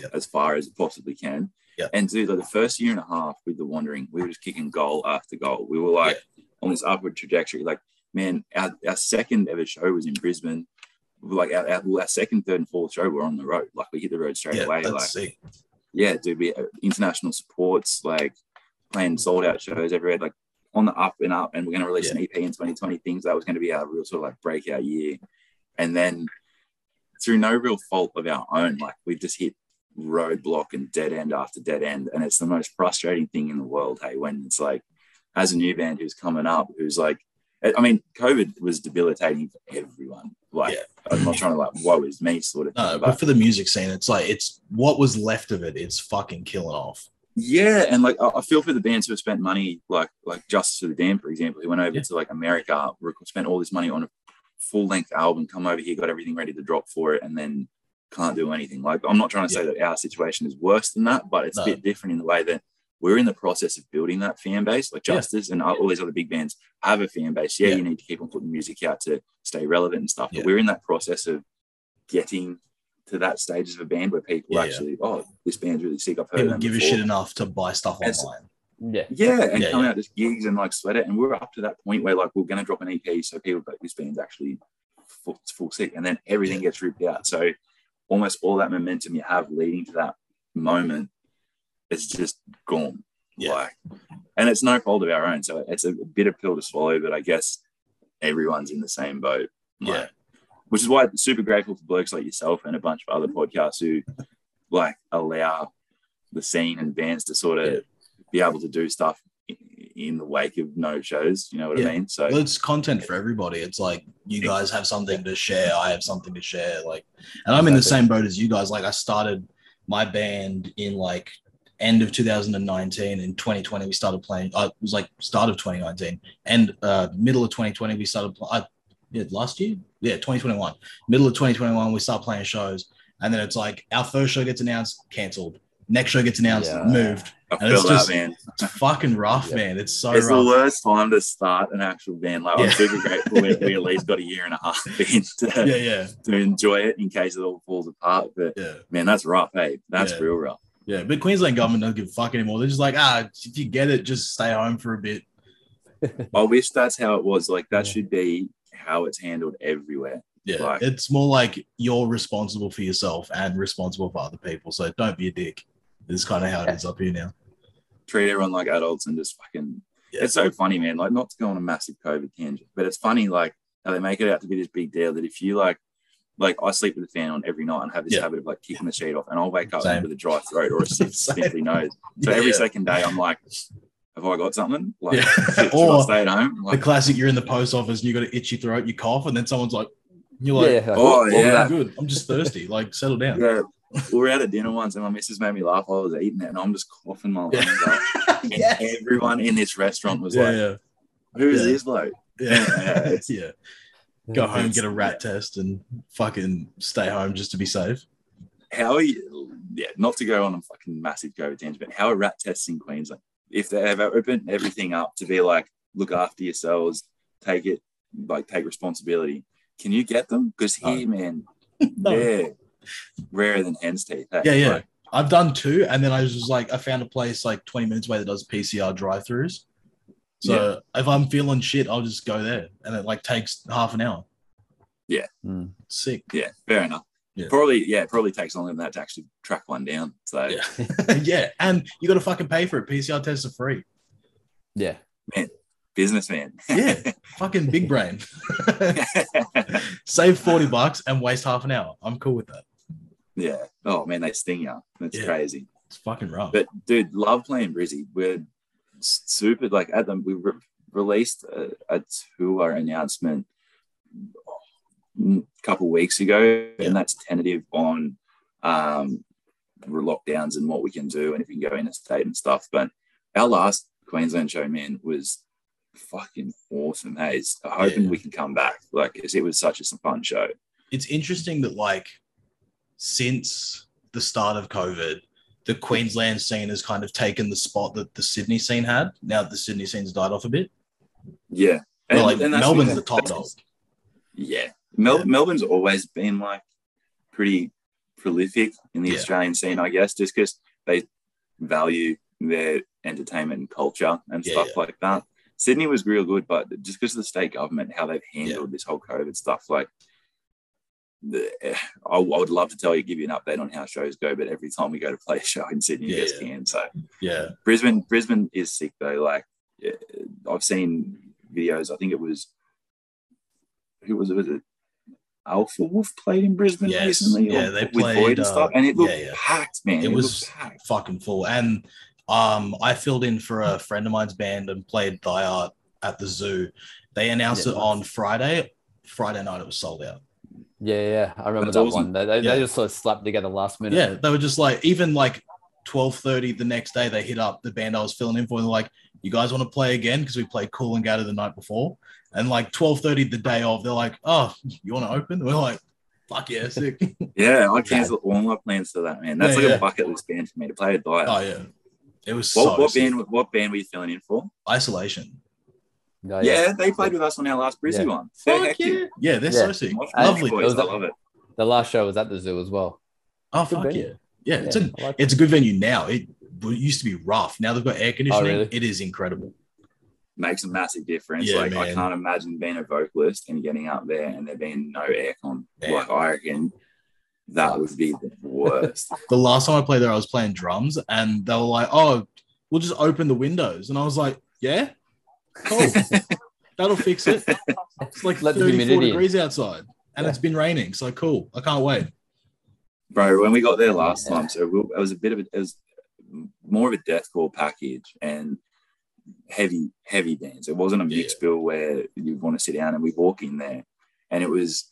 Yeah. as far as it possibly can. Yeah. And dude, like the first year and a half with the Wandering, we were just kicking goal after goal. We were like on this upward trajectory. Like, man, our, our second ever show was in Brisbane. Like our, our, our second, third, and fourth show were on the road. Like we hit the road straight Yeah, away. Like, sick. yeah, dude, we uh, international supports, like playing sold out shows everywhere, like on the up and up. And we're going to release an EP in 2020. Things that was going to be our real sort of like breakout year. And then through no real fault of our own, like we've just hit roadblock and dead end after dead end. And it's the most frustrating thing in the world. Hey, when it's like, as a new band who's coming up, who's like, I mean, COVID was debilitating for everyone. Like, Yeah. I'm not trying to like, woe is me sort of thing. No, but but for the music scene, it's like it's what was left of it. It's fucking killing off. Yeah, and like I feel for the bands who have spent money, like like Justice for the Damned, for example, who went over Yeah. to like America, spent all this money on a full length album, come over here, got everything ready to drop for it, and then can't do anything. Like I'm not trying to say that our situation is worse than that, but it's No. a bit different in the way that we're in the process of building that fan base. Like Yeah. Justice and all these other big bands have a fan base. Yeah, Yeah. you need to keep on putting music out to stay relevant and stuff. Yeah. But we're in that process of getting to that stage of a band where people Yeah, yeah. actually, oh, this band's really sick. I've heard People them give a shit enough to buy stuff It's- online. Yeah. Yeah, and Yeah, come yeah. out just gigs and like sweat it. And we're up to that point where like we're gonna drop an EP, so people like this band's actually full, full sick, and then everything Yeah. gets ripped out. So almost all that momentum you have leading to that moment is just gone. Yeah. Like, and it's no fault of our own. So it's a bitter pill to swallow, but I guess everyone's in the same boat. Like, Yeah. Which is why I'm super grateful for blokes like yourself and a bunch of other podcasts who like allow the scene and bands to sort of Yeah. be able to do stuff in the wake of no shows. You know what Yeah. I mean? So Well, it's content for everybody. It's like you guys have something to share. I have something to share. Like, and I'm in the same boat as you guys. Like, I started my band in like end of 2019. In 2020, we started playing. Uh, it was like start of 2019 and uh, middle of 2020 we started. Uh, yeah, last year. Yeah, 2021. Middle of 2021 we start playing shows, and then it's like our first show gets announced, cancelled. Next show gets announced, Yeah. moved. I and feel it's that, just- man. It's fucking rough, Yeah. man. It's so It's the rough. worst time to start an actual band. Like, Yeah. I'm super grateful we, we at least got a year and a half in to, Yeah, yeah, to enjoy it in case it all falls apart. But yeah. man, that's rough. Hey, that's Yeah. real rough. Yeah, but Queensland government don't give a fuck anymore. They're just like, ah, if you get it, just stay home for a bit. I wish that's how it was. Like, that should be how it's handled everywhere. Yeah, Right. it's more like you're responsible for yourself and responsible for other people. So don't be a dick. This is kind of how it is up here now. Treat everyone like adults and just fucking. Yeah. It's so funny, man. Like, not to go on a massive COVID tangent, but it's funny, like, how they make it out to be this big deal that if you, like, like I sleep with a fan on every night and have this Yeah. habit of like kicking the sheet off, and I'll wake up Same. with a dry throat or a sick, sniffly nose. So Yeah, every yeah. second day, I'm like, have I got something? Like, Yeah. should, should I Or stay at home? The classic, you're in the post office and you got an itchy throat, you cough, and then someone's like, you're like, yeah. Oh, what- what yeah. I'm good. I'm just thirsty. Like, settle down. yeah, we were out at dinner once, and my missus made me laugh while I was eating it, and I'm just coughing my lungs out. And yes. everyone in this restaurant was Yeah, like, yeah, "Who's Yeah. this bloke?" yeah, Yeah. yeah. Go home, get a rat test, and fucking stay home just to be safe. How are you? Yeah, not to go on a fucking massive COVID tangent, but how are rat tests in Queensland? If they have opened everything up to be like, look after yourselves, take it, like take responsibility. Can you get them? Because here, man, No. they're rarer than hen's teeth. hey? Yeah, yeah. Like, I've done two, and then I was just like, I found a place like 20 minutes away that does PCR drive-throughs. So if I'm feeling shit, I'll just go there, and it like takes half an hour. Mm. Sick. yeah, fair enough. Yeah. Probably, yeah, it probably takes longer than that to actually track one down. So, Yeah, yeah, and you got to fucking pay for it. PCR tests are free. Yeah. Man, businessman. Yeah, fucking big brain. Save 40 bucks and waste half an hour. I'm cool with that. Yeah. Oh man, they sting you. That's Yeah. crazy. It's fucking rough. But dude, love playing Brizzy. We're super like at them. We re- released a, a tour announcement a couple weeks ago, Yeah. and that's tentative on um, lockdowns and what we can do and if we can go interstate and stuff. But our last Queensland show, man, was fucking awesome. Hey, it's- hoping Yeah. we can come back. Like, it was such a fun show. it's interesting that like since the start of COVID, the Queensland scene has kind of taken the spot that the Sydney scene had. Now that the Sydney scene's died off a bit. Yeah. But, like that's Melbourne's the top dog. Yeah. Mel- Yeah. Melbourne's always been like pretty prolific in the Yeah. Australian scene, I guess, just because they value their entertainment and culture and Yeah, stuff like that. Sydney was real good, but just because of the state government, how they've handled this whole COVID stuff, like I would love to tell you, give you an update on how shows go, but every time we go to play a show in Sydney, Yeah, yeah. canned. So Yeah. Brisbane, Brisbane is sick though. Like eh, I've seen videos. I think it was who was it? Was it Alpha Wolf played in Brisbane Yes. recently? Yeah, they with played, Void and stuff, uh, and it looked yeah, yeah. packed, man. It It, was- packed. fucking full. And um, I filled in for a friend of mine's band and played Die Art at the zoo. They announced it on Friday. Friday night, it was sold out. Yeah, yeah. I remember That's that awesome. one. They, they, Yeah. they just sort of slapped together last minute. Yeah, they were just like, even like twelve thirty the next day, they hit up the band I was filling in for. And they're like, "You guys want to play again?" Because we played Coolangatta the night before. And like twelve thirty the day of, they're like, "Oh, you want to open?" And we're like, "Fuck yeah, sick!" Yeah, I cancelled all my plans for that, man. That's Yeah, like yeah. a bucket list band for me to play a diet. oh yeah, it was what so what sick. band? What band were you filling in for? Isolation. Oh, yeah. they played with us on our last Brizzy Yeah. one. They're Fuck hectic. yeah, yeah, they're Yeah. so sick. Mosh Lovely. Boys, It was I a- love it. The last show was at the zoo as well. Oh Good fuck venue. yeah, yeah. It's a like it's a good venue now. It, it used to be rough. Now they've got air conditioning. Oh, really? It is incredible. Makes a massive difference. Yeah, like I can't imagine being a vocalist and getting up there and there being no aircon. Man. Like I reckon that would be the worst. The last time I played there, I was playing drums, and they were like, "Oh, we'll just open the windows," and I was like, "Yeah, cool, that'll fix it." It's like Let the 34 humidity in. degrees outside, and it's been raining, so cool. I can't wait. Bro, when we got there last Yeah. time, so we, it was a bit of a, it was more of a deathcore package and heavy, heavy bands. It wasn't a Yeah. mix bill where you want to sit down and we walk in there, and it was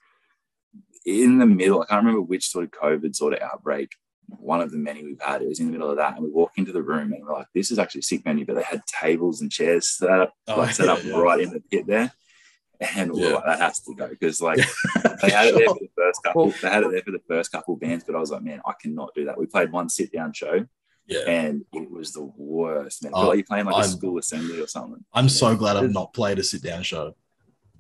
in the middle. I can't remember which sort of COVID sort of outbreak. One of the many we've had. It was in the middle of that, and we walk into the room and we're like, "This is actually a sick menu," but they had tables and chairs set up, Oh, like set yeah, up yeah. right in the pit there. And we Yeah. like, that has to go because like For they had it there for the first couple. Well- they had it there for the first couple bands, but I was like, man, I cannot do that. We played one sit down show, Yeah, and it was the worst. Man, I Oh, feel like you're playing like a I'm- school assembly or something. I'm so glad I've not played a sit down show.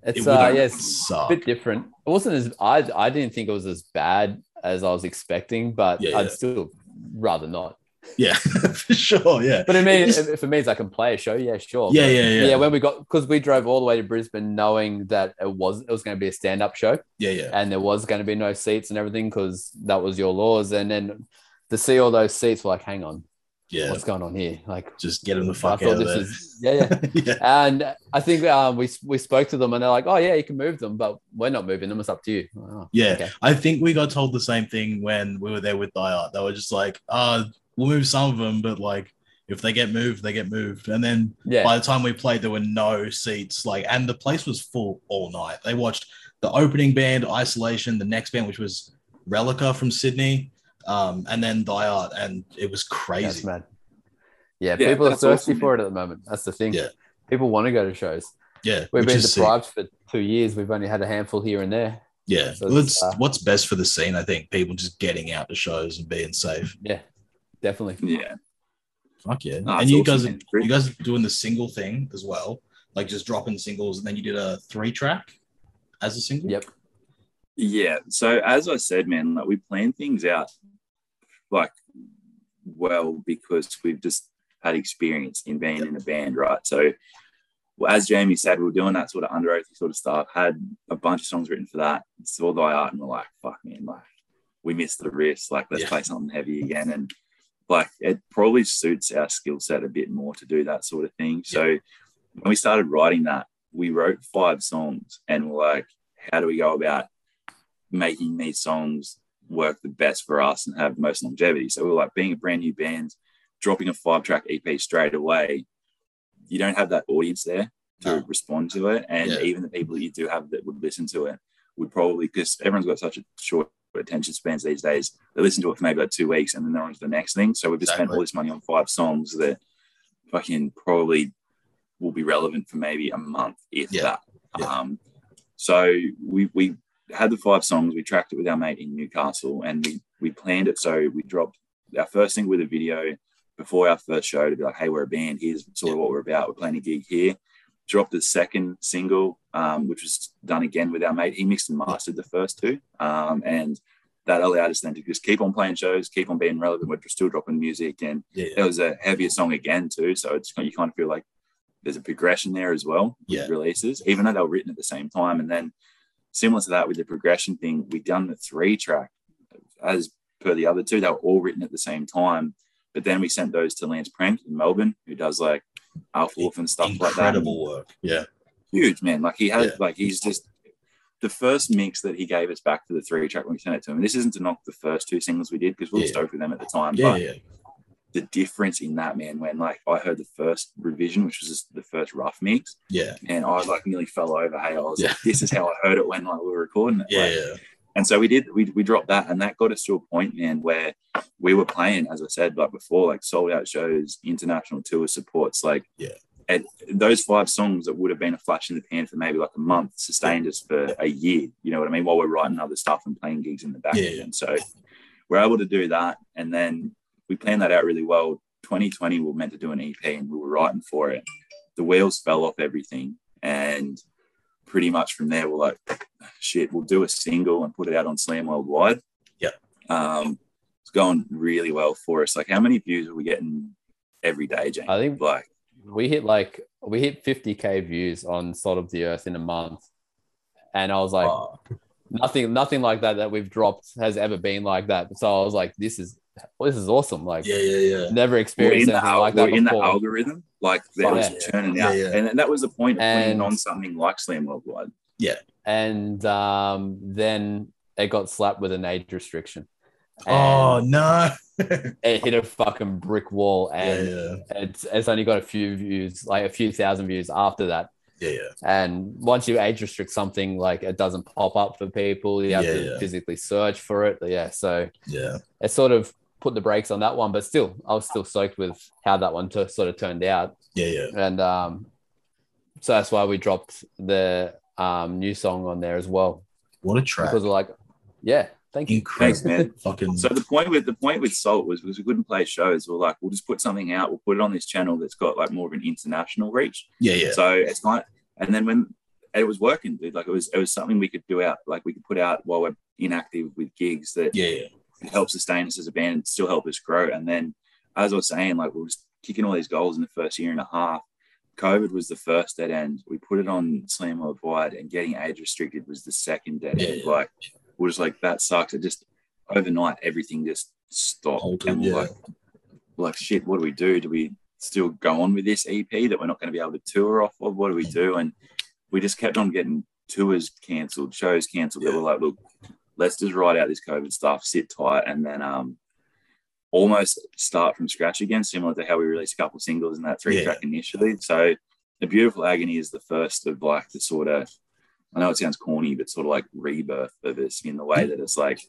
It's It uh, yeah, it's suck. a bit different. It wasn't as I I didn't think it was as bad as I was expecting, but Yeah, I'd yeah. still rather not. Yeah, for sure. Yeah, But I mean, It's- if- for me, it's I can play a show. Yeah, sure. yeah, yeah, yeah, yeah. When we got because we drove all the way to Brisbane, knowing that it was it was going to be a stand up show, yeah, yeah. and there was going to be no seats and everything because that was your laws. And then to see all those seats, we're like, hang on, yeah. what's going on here? Like, Just get them the I fuck thought out of this there. is yeah, yeah. yeah, And I think um, we we spoke to them and they're like, "Oh yeah, you can move them, but we're not moving them. It's up to you." Oh, yeah. okay. I think we got told the same thing when we were there with Diart. They were just like, "Uh, we'll move some of them, but like if they get moved, they get moved." And then yeah, by the time we played, there were no seats. Like, and the place was full all night. They watched the opening band, Isolation, the next band, which was Relica from Sydney, um, and then Diart, and it was that's crazy. mad. Yeah, Yeah, people are thirsty awesome, for it at the moment. That's the thing. Yeah. People want to go to shows. Yeah, We've been is sick. deprived for two years. We've only had a handful here and there. Yeah, So well, it's, it's uh, what's best for the scene. I think people just getting out to shows and being safe. Yeah, definitely. Yeah, Fuck yeah! No, and you awesome, guys, are, man. You guys are doing the single thing as well, like just dropping singles, and then you did a three track as a single. Yep. yeah. So as I said, man, like we plan things out like well because we've just had experience in being in a band, right? So well, as Jamie said, we were doing that sort of Underoath sort of stuff. Had a bunch of songs written for that. Saw the art, and we're like, "Fuck, man! Like, we missed the riffs. Like, let's Yeah. play something heavy again." And like, it probably suits our skill set a bit more to do that sort of thing. So when we started writing that, we wrote five songs, and we're like, "How do we go about making these songs work the best for us and have the most longevity?" So we we're like, being a brand new band, dropping a five-track EP straight away you don't have that audience there to No. respond to it. And Yeah. even the people that you do have that would listen to it would probably, because everyone's got such a short attention spans these days, they listen to it for maybe like two weeks and then they're on to the next thing. So we've just spent all this money on five songs that fucking probably will be relevant for maybe a month, if Yeah. that. Yeah. Um, so we, we had the five songs. We tracked it with our mate in Newcastle, and we we planned it so we dropped our first thing with a video before our first show to be like, hey, we're a band. Here's sort of what we're about. We're playing a gig here. Dropped the second single, um, which was done again with our mate. He mixed and mastered the first two, um, and that allowed us then to just keep on playing shows, keep on being relevant. We're still dropping music, and Yeah. it was a heavier song again too. So it's you kind of feel like there's a progression there as well with Yeah. releases, even though they were written at the same time. And then similar to that with the progression thing, we done the three track as per the other two. They were all written at the same time. But then we sent those to Lance Prenc in Melbourne, who does like Alpha Wolf and stuff like that. Incredible work. Yeah. Huge man. Like he has Yeah. like he's just the first mix that he gave us back to the three track when we sent it to him. And this isn't to knock the first two singles we did because we were Yeah. stoked with them at the time. Yeah. but Yeah. The difference in that man when like I heard the first revision, which was just the first rough mix, Yeah. and I like nearly fell over. Hey, I was Yeah. like, this is how I heard it when like we were recording it. Yeah. Like, Yeah. and so we did, we, we dropped that, and that got us to a point, man, where we were playing, as I said, like before, like sold out shows, international tour supports, like, Yeah. And those five songs that would have been a flash in the pan for maybe like a month sustained us for a year. You know what I mean? While we're writing other stuff and playing gigs in the back. Yeah, yeah. And so we're able to do that, and then we planned that out really well. 2020, we were meant to do an EP, and we were writing for it. The wheels fell off everything, and pretty much from there, we're like, shit, we'll do a single and put it out on Slam Worldwide. Yeah. Um, it's going really well for us. Like, how many views are we getting every day, James? I think like, we hit like we hit 50k views on Salt of the Earth in a month, and I was like, Oh, nothing, nothing like that that we've dropped has ever been like that. So I was like, this is this is awesome. Like, yeah. Yeah. Yeah. never experienced in, the, anything al- like we're that in the before. algorithm. Like, that Oh, was yeah. turning out. yeah. And that was the point of putting on something like Slam Worldwide. Yeah, and um, then it got slapped with an age restriction. Oh no. it hit a fucking brick wall, yeah. and Yeah. it's it's only got a few views, like a few thousand views after that. Yeah. Yeah. And once you age restrict something, like it doesn't pop up for people. You have Yeah, to yeah. physically search for it. Yeah, so Yeah. it sort of put the brakes on that one, but still, I was still soaked with how that one t- sort of turned out. Yeah. Yeah. And um, so that's why we dropped the um, new song on there as well What a track. because we're like, yeah, thank you. Thanks, man. Fucking. So the point with the point with Salt was because we couldn't play shows. We're like, we'll just put something out. We'll put it on this channel that's got like more of an international reach. yeah. Yeah. So it's kind of, and then when it was working, dude, like it was it was something we could do out, like we could put out while we're inactive with gigs that Yeah. Yeah. help sustain us as a band and still help us grow. And then as I was saying, like we we're just kicking all these goals in the first year and a half. COVID was the first dead end. We put it on Slam Worldwide and getting age restricted was the second dead end. Yeah. Like we're just like that sucks. It just overnight everything just stopped. Halted, and we're yeah. like, we're like shit, what do we do? Do we still go on with this EP that we're not going to be able to tour off of? What do we do? And we just kept on getting tours cancelled, shows cancelled. Yeah. were like, look, let's just ride out this COVID stuff, sit tight, and then um almost start from scratch again, similar to how we released a couple singles in that three Yeah. track initially. So the beautiful agony is the first of like the sort of I know it sounds corny, but sort of like rebirth of us in the way that it's like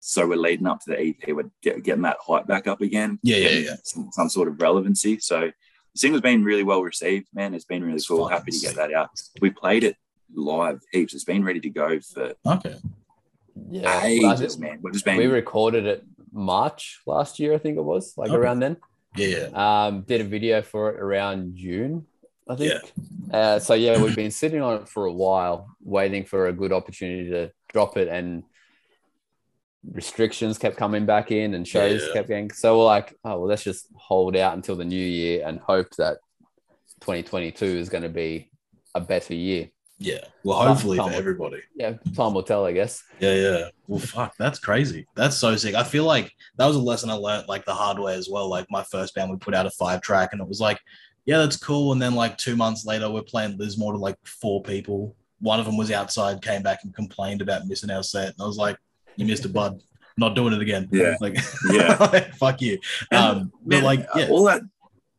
so we're leading up to the EP, we're get, getting that hype back up again. Yeah, yeah, yeah. Some, some sort of relevancy. So the single's been really well received, man. It's been really It's cool. fucking Happy to get that out. We played it live heaps. It's been ready to go for Okay. Yeah, I ages, think man. We've just been we recorded it March last year, I think it was, like Okay. around then. Yeah. Yeah. Um, did a video for it around June, I think. Uh, so yeah, we've been sitting on it for a while, waiting for a good opportunity to drop it, and restrictions kept coming back in, and shows Yeah. kept getting. So we're like, oh well, let's just hold out until the new year and hope that 2022 is going to be a better year. Yeah. Well, hopefully for everybody. Yeah, time will tell, I guess. Yeah, yeah. Well, fuck, that's crazy. That's so sick. I feel like that was a lesson I learned, like the hard way as well. Like my first band, we put out a five track, and it was like, yeah, that's cool. And then like two months later, we're playing Lismore to like four people. One of them was outside, came back and complained about missing our set, and I was like, you missed a bud. Not doing it again. Yeah. Like, Yeah. like, fuck you. Um, but man, like, yeah, all that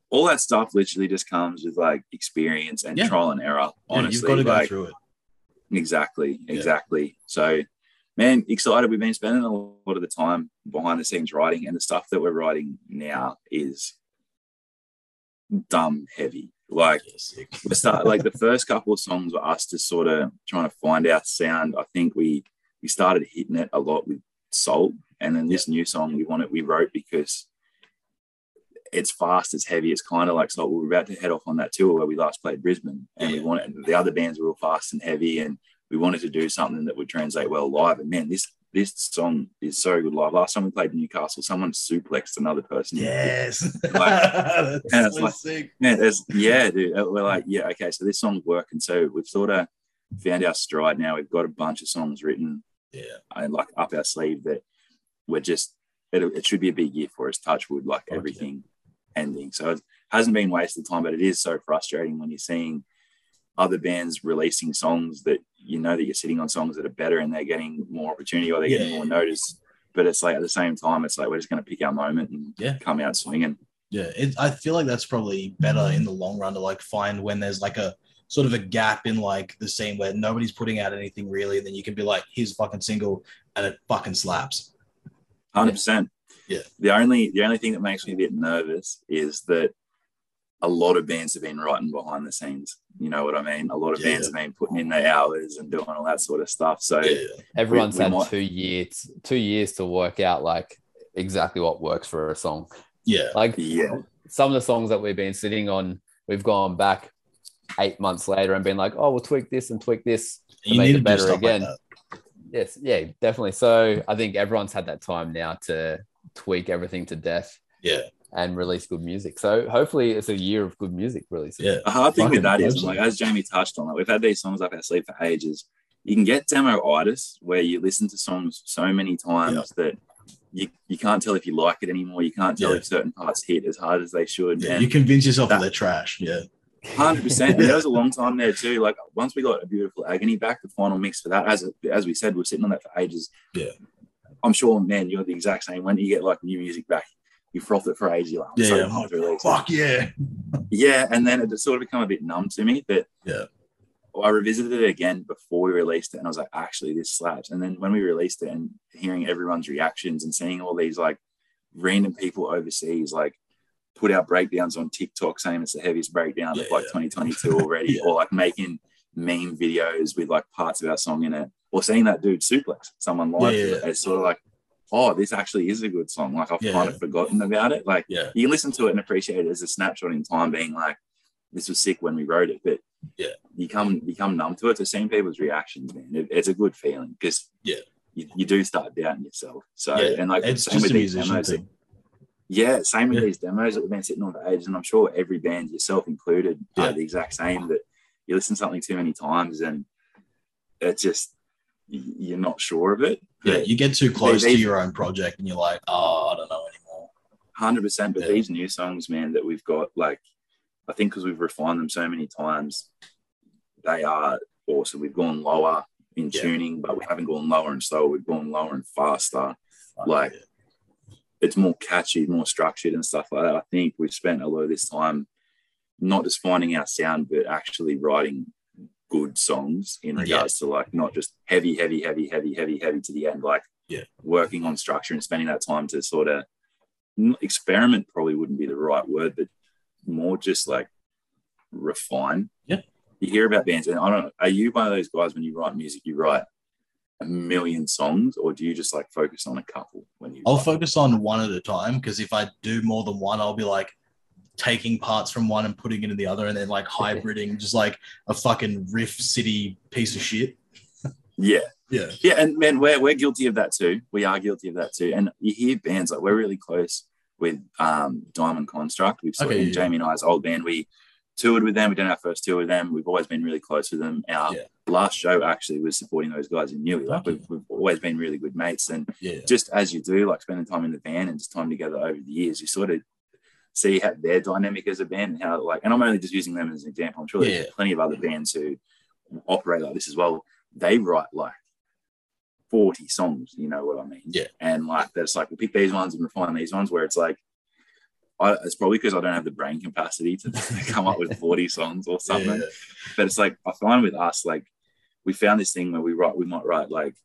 all that stuff literally just comes with like experience and Yeah. trial and error. yeah, Honestly, you've got to go through it. Exactly, Yeah. exactly. So, man, excited. We've been spending a lot of the time behind the scenes writing, and the stuff that we're writing now is dumb heavy. Like Yeah, sick. start, like the first couple of songs were us just sort of trying to find our sound. I think we we started hitting it a lot with Salt, and then this new song we wanted we wrote because it's fast, it's heavy, it's kind of like Salt. We were about to head off on that tour where we last played Brisbane, and we wanted the other bands were all fast and heavy, and we wanted to do something that would translate well live. And man, this this song is so good live. Last time we played Newcastle, someone suplexed another person. Yes. and it's That's so like- sick. Yeah, yeah, dude. uh, We're like, yeah, okay, so this song's working. So we've sort of found our stride now. We've got a bunch of songs written Yeah. and like up our sleeve that we're just, it, it should be a big year for us, touch wood, like Okay. everything ending. So it hasn't been wasted time, but it is so frustrating when you're seeing other bands releasing songs that you know that you're sitting on songs that are better and they're getting more opportunity or they're getting more notice. But it's like at the same time, it's like we're just going to pick our moment and Yeah. come out swinging. Yeah, it, I feel like that's probably better in the long run to like find when there's like a sort of a gap in like the scene where nobody's putting out anything really, and then you can be like, here's a fucking single, and it fucking slaps. Hundred percent. Yeah. The only the only thing that makes me a bit nervous is that a lot of bands have been writing behind the scenes. You know what I mean? A lot of Yeah. bands have been putting in their hours and doing all that sort of stuff. So Yeah, Everyone's we had might- two years, two years to work out like exactly what works for a song. yeah, Like yeah, some of the songs that we've been sitting on, we've gone back eight months later and been like, oh, we'll tweak this and tweak this. you make need it to better again. Like. Yes, yeah, definitely. So I think everyone's had that time now to tweak everything to death Yeah, and release good music. So hopefully it's a year of good music releases. yeah, the hard thing Fucking with that is, like as Jamie touched on, like we've had these songs up our sleeve for ages. You can get demo-itis where you listen to songs so many times that you, you can't tell if you like it anymore. You can't tell Yeah. if certain parts hit as hard as they should. yeah. And- You convince yourself that that- they're trash. Yeah, Hundred percent. And there was a long time there too. Like once we got a beautiful agony back, the final mix for that, as as we said, we are sitting on that for ages. Yeah. I'm sure, man, you're the exact same. When you get like new music back, you froth it for ages. You're like, Yeah, so yeah. pumped to release it. fuck yeah, Yeah, and then it just sort of become a bit numb to me. But Yeah. I revisited it again before we released it, and I was like, actually, this slaps. And then when we released it, and hearing everyone's reactions and seeing all these like random people overseas, like put out breakdowns on TikTok saying it's the heaviest breakdown Yeah, of like yeah. 2022 already, Yeah. or like making meme videos with like parts of our song in it, or seeing that dude suplex someone live. It's sort of like, oh, this actually is a good song. Like I've Yeah. kind of forgotten about it. Like yeah, you listen to it and appreciate it as a snapshot in time, being like, this was sick when we wrote it, but Yeah. you come become numb to it. To seeing people's reactions, man, it, it's a good feeling because Yeah. you, you do start doubting yourself. So yeah. and like it's same just with these demos, yeah, same with these demos that we've been sitting on for ages, and I'm sure every band, yourself included, uh, Yeah. are the exact same. That you listen to something too many times and it just you're not sure of it. Yeah, you get too close they- to your own project, and you're like, oh, I don't know anymore. Hundred percent. But Yeah. these new songs, man, that we've got, like, I think because we've refined them so many times, they are awesome. We've gone lower in Yeah. tuning, but we haven't gone lower and slower. We've gone lower and faster. Like- Yeah. It's more catchy, more structured, and stuff like that. I think we've spent a lot of this time not just finding our sound, but actually writing good songs in Yeah. regards to like not just heavy, heavy, heavy, heavy, heavy, heavy to the end. Like, Yeah. working on structure and spending that time to sort of experiment probably wouldn't be the right word, but more just like refine. Yeah. You hear about bands, and I don't know, are you one of those guys when you write music, you write a million songs, or do you just like focus on a couple when you I'll write? focus on one at a time because if I do more than one, I'll be like taking parts from one and putting it in the other, and then like hybriding, just like a fucking riff city piece of shit. Yeah. Yeah, Yeah, and man, we're, we're guilty of that too. We are guilty of that too. And you hear bands like we're really close with um, Diamond Construct. We've Okay, yeah. Jamie and I's old band. We toured with them. We did our first tour with them. We've always been really close with them. Our Yeah. last show actually was supporting those guys in Newey. Like we've, we've always been really good mates. And yeah, just as you do, like spending time in the band and just time together over the years, you sort of see how their dynamic as a band and how like, and I'm only just using them as an example. I'm sure Yeah. there's plenty of other bands who operate like this as well. They write like 40 songs, you know what I mean? Yeah. And like, that's like, we'll pick these ones and refine these ones where it's like, I, it's probably because I don't have the brain capacity to come up with 40 songs or something. yeah, But it's like, I find with us, like, we found this thing where we write, we might write like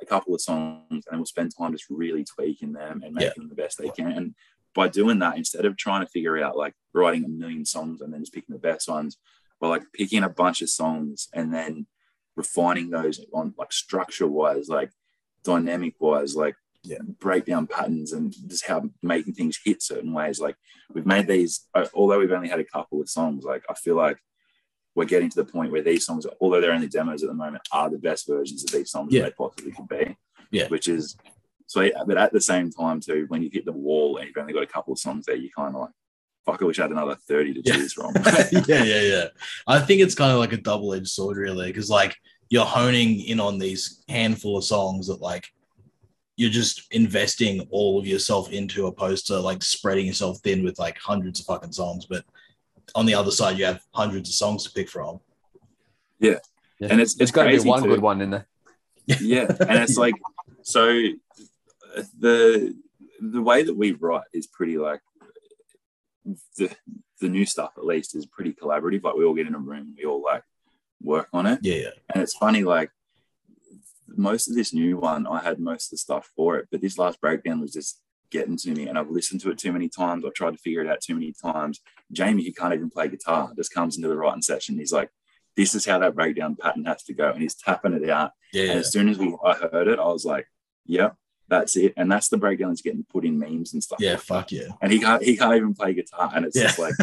a couple of songs and we'll spend time just really tweaking them and making Yeah. them the best they can. And by doing that, instead of trying to figure out like writing a million songs and then just picking the best ones, we're like picking a bunch of songs and then refining those on like structure wise, like dynamic wise, like Yeah. breakdown patterns and just how making things hit certain ways. Like we've made these, uh, although we've only had a couple of songs, like I feel like we're getting to the point where these songs, although they're only demos at the moment, are the best versions of these songs Yeah. they possibly could be. Yeah. Which is so, but at the same time, too, when you hit the wall and you've only got a couple of songs there, you kind of like, fuck, I wish I had another 30 to Yeah. choose from. yeah, yeah, yeah. I think it's kind of like a double edged sword, really, because like you're honing in on these handful of songs that like you're just investing all of yourself into, opposed to like spreading yourself thin with like hundreds of fucking songs. But on the other side, you have hundreds of songs to pick from. Yeah. And it's- There's it's got to be one too. good one in there. yeah and it's like so the the way that we write is pretty like the the new stuff at least is pretty collaborative. Like we all get in a room we all like work on it. Yeah, yeah, and it's funny like most of this new one i had most of the stuff for it but this last breakdown was just getting to me and i've listened to it too many times. I've tried to figure it out too many times. Jamie who can't even play guitar just comes into the writing session. He's like this is how that breakdown pattern has to go and he's tapping it out. Yeah, and as soon as we I heard it, I was like, "Yep, that's it." And that's the breakdown that's getting put in memes and stuff. Yeah, like fuck yeah. And he can't he can't even play guitar, and it's Yeah. just like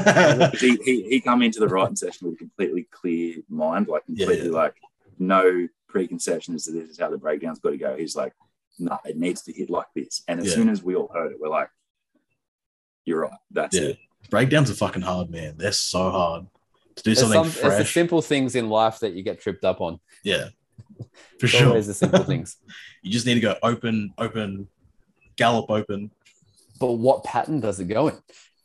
he, he he come into the writing session with a completely clear mind, like completely yeah. like no preconceptions to this is how the breakdown's got to go. He's like, "No, it needs to hit like this." And as Yeah. soon as we all heard it, we're like, "You're right, that's Yeah. it." Breakdowns are fucking hard, man. They're so hard to do There's something some, it's the simple things in life that you get tripped up on. yeah, for It's sure. always the simple things. You just need to go open, open, gallop open. But what pattern does it go in?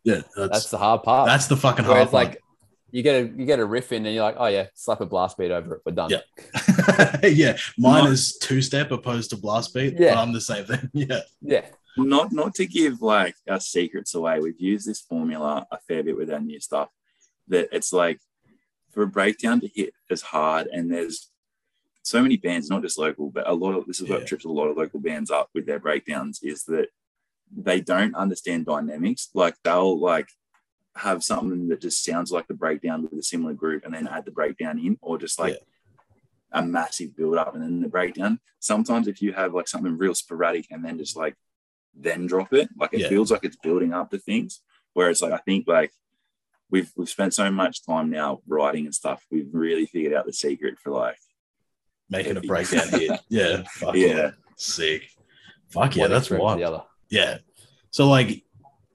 Yeah, That's that's the hard part. that's the fucking hard Whereas part. like you get a you get a riff in and you're like, oh yeah, slap a blast beat over it, we're done. Yeah. yeah, mine Not- is two step opposed to blast beat. Yeah. but I'm the same thing. Yeah, Yeah. not not to give like our secrets away we've used this formula a fair bit with our new stuff that it's like for a breakdown to hit as hard and there's so many bands not just local but a lot of this is Yeah. what trips a lot of local bands up with their breakdowns is that they don't understand dynamics like they'll like have something that just sounds like the breakdown with a similar group and then add the breakdown in or just like a massive build up and then the breakdown sometimes if you have like something real sporadic and then just like then drop it. Like it Yeah. feels like it's building up to things. Whereas like I think like we've we've spent so much time now writing and stuff. We've really figured out the secret for like making a Heavy. breakdown hit. Yeah, fuck Yeah. sick. Fuck yeah, One that's extreme to wild. the other. Yeah. So like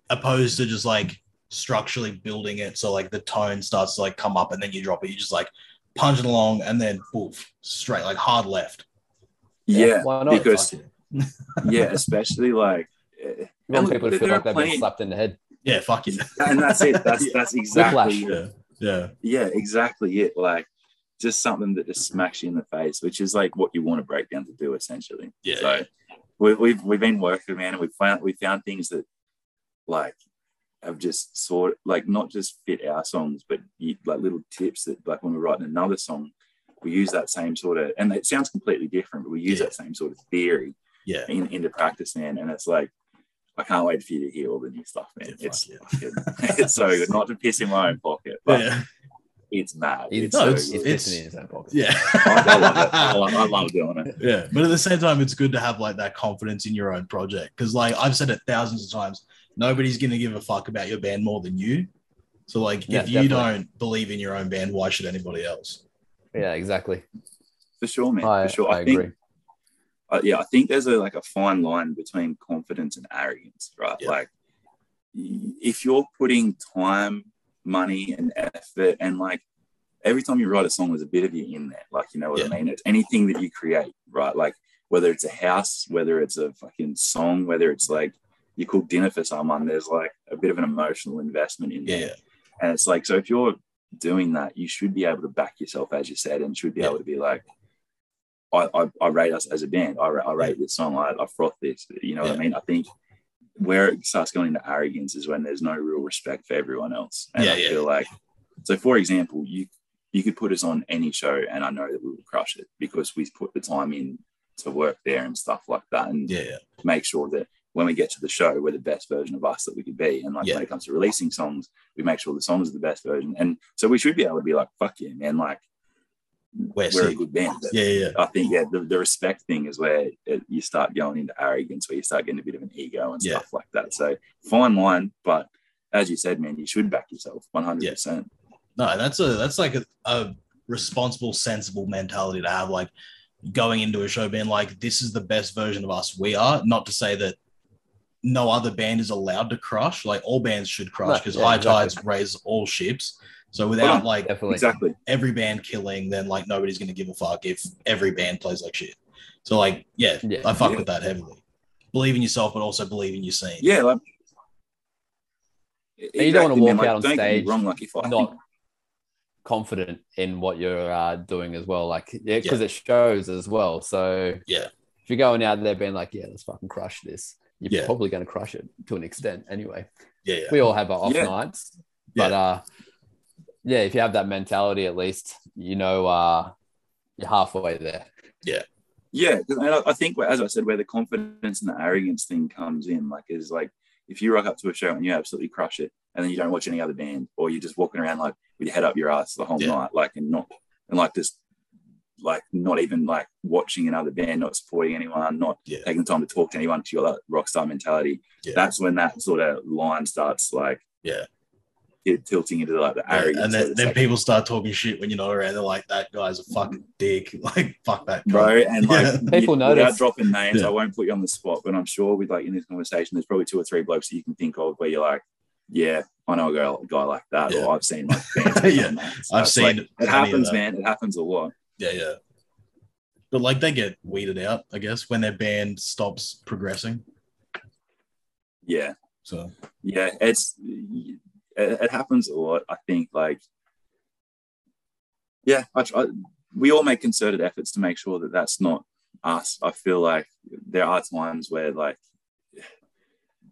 opposed to just like structurally building it so like the tone starts to like come up and then you drop it, you just like punch it along and then poof, straight like hard left. yeah, Why not? because yeah. yeah, especially like You want people to feel like they've been slapped in the head. Yeah, fuck yeah. and that's it. That's that's exactly Yeah. Yeah. yeah, exactly it. Like just something that just smacks you in the face, which is like what you want a breakdown to do essentially. Yeah. So we, we've we've been working, man, and we found we found things that like have just sort like not just fit our songs, but you, like little tips that like when we're writing another song, we use that same sort of, and it sounds completely different, but we use Yeah. that same sort of theory Yeah. in, into practice, man. And it's like I can't wait for you to hear all the new stuff, man. Yeah, it's fucking- it's so good. Not to piss in my own pocket, but Yeah. It's mad. It's No, so it's- he's good. pissing in his pocket. Yeah. I, I love it. I love, I love doing it. Yeah, but at the same time, it's good to have like that confidence in your own project because, like I've said it thousands of times, nobody's gonna give a fuck about your band more than you. So, like, Yeah, if you definitely. don't believe in your own band, why should anybody else? Yeah, exactly. For sure, man. I, for sure. I, I, think, agree. uh, yeah, I think there's a like a fine line between confidence and arrogance, right? Yeah. Like, if you're putting time, money, and effort, and like every time you write a song, there's a bit of you in there. Like, you know what Yeah. I mean? It's anything that you create, right? Like, whether it's a house, whether it's a fucking song, whether it's like you cook dinner for someone, there's like a bit of an emotional investment in there. Yeah, And it's like, so if you're doing that, you should be able to back yourself, as you said, and should be Yeah. able to be like, I, I, I rate us as a band. I, I rate this song. I, I froth this. You know what I mean? I think where it starts going into arrogance is when there's no real respect for everyone else. And Yeah, I yeah. feel like, so for example, you you could put us on any show, and I know that we will crush it because we put the time in to work there and stuff like that, and yeah, yeah. make sure that when we get to the show, we're the best version of us that we could be. And like Yeah. when it comes to releasing songs, we make sure the songs are the best version. And so we should be able to be like, fuck yeah, man, like We're we're a good band. Yeah, yeah, yeah. I think yeah, the, the respect thing is where it, you start going into arrogance, where you start getting a bit of an ego and Yeah. stuff like that. So fine line, but as you said, man, you should back yourself one hundred percent. No, that's a that's like a, a responsible, sensible mentality to have. Like going into a show being like, this is the best version of us we are. Not to say that no other band is allowed to crush. Like all bands should crush No, because yeah, high exactly. tides raise all ships. So without like Definitely. Exactly. every band killing, then like nobody's gonna give a fuck if every band plays like shit. So like, yeah, Yeah. I fuck Yeah. with that heavily. Believe in yourself, but also believe in your scene. Yeah, like you don't wanna Exactly, man. walk out on don't get me stage wrong. Like if I not confident in what you're uh, doing as well. Like, yeah, because it shows as well. So, Yeah. if you're going out there being like, yeah, let's fucking crush this, you're Yeah. probably going to crush it to an extent anyway. Yeah, yeah. We all have our off Yeah. nights, but uh, yeah, if you have that mentality, at least you know uh, you're halfway there. Yeah, yeah, and I I think, as I said, where the confidence and the arrogance thing comes in, like, is like if you rock up to a show and you absolutely crush it, and then you don't watch any other band, or you're just walking around like with your head up your ass the whole night, like, and not, and like just, like, not even like watching another band, not supporting anyone, not Yeah. taking the time to talk to anyone, To your got that rock star mentality. Yeah. That's when that sort of line starts, like, Yeah. tilting into like the Yeah, arrogance. and then, then like, people start talking shit when you're not around. They're like, that guy's a mm-hmm. fucking dick. Like, fuck that guy. bro. And like Yeah. People you- notice. Without dropping names, Yeah. I won't put you on the spot, but I'm sure with like in this conversation, there's probably two or three blokes that you can think of where you're like, yeah, I know a girl, a guy like that, Yeah. or I've seen like bands. Yeah. done that. So I've seen like, it happens, man. It happens a lot. Yeah, yeah. But like they get weeded out, I guess, when their band stops progressing. Yeah, So yeah, it's it, it happens a lot. I think like, yeah, I, try, we all make concerted efforts to make sure that that's not us. I feel like there are times where like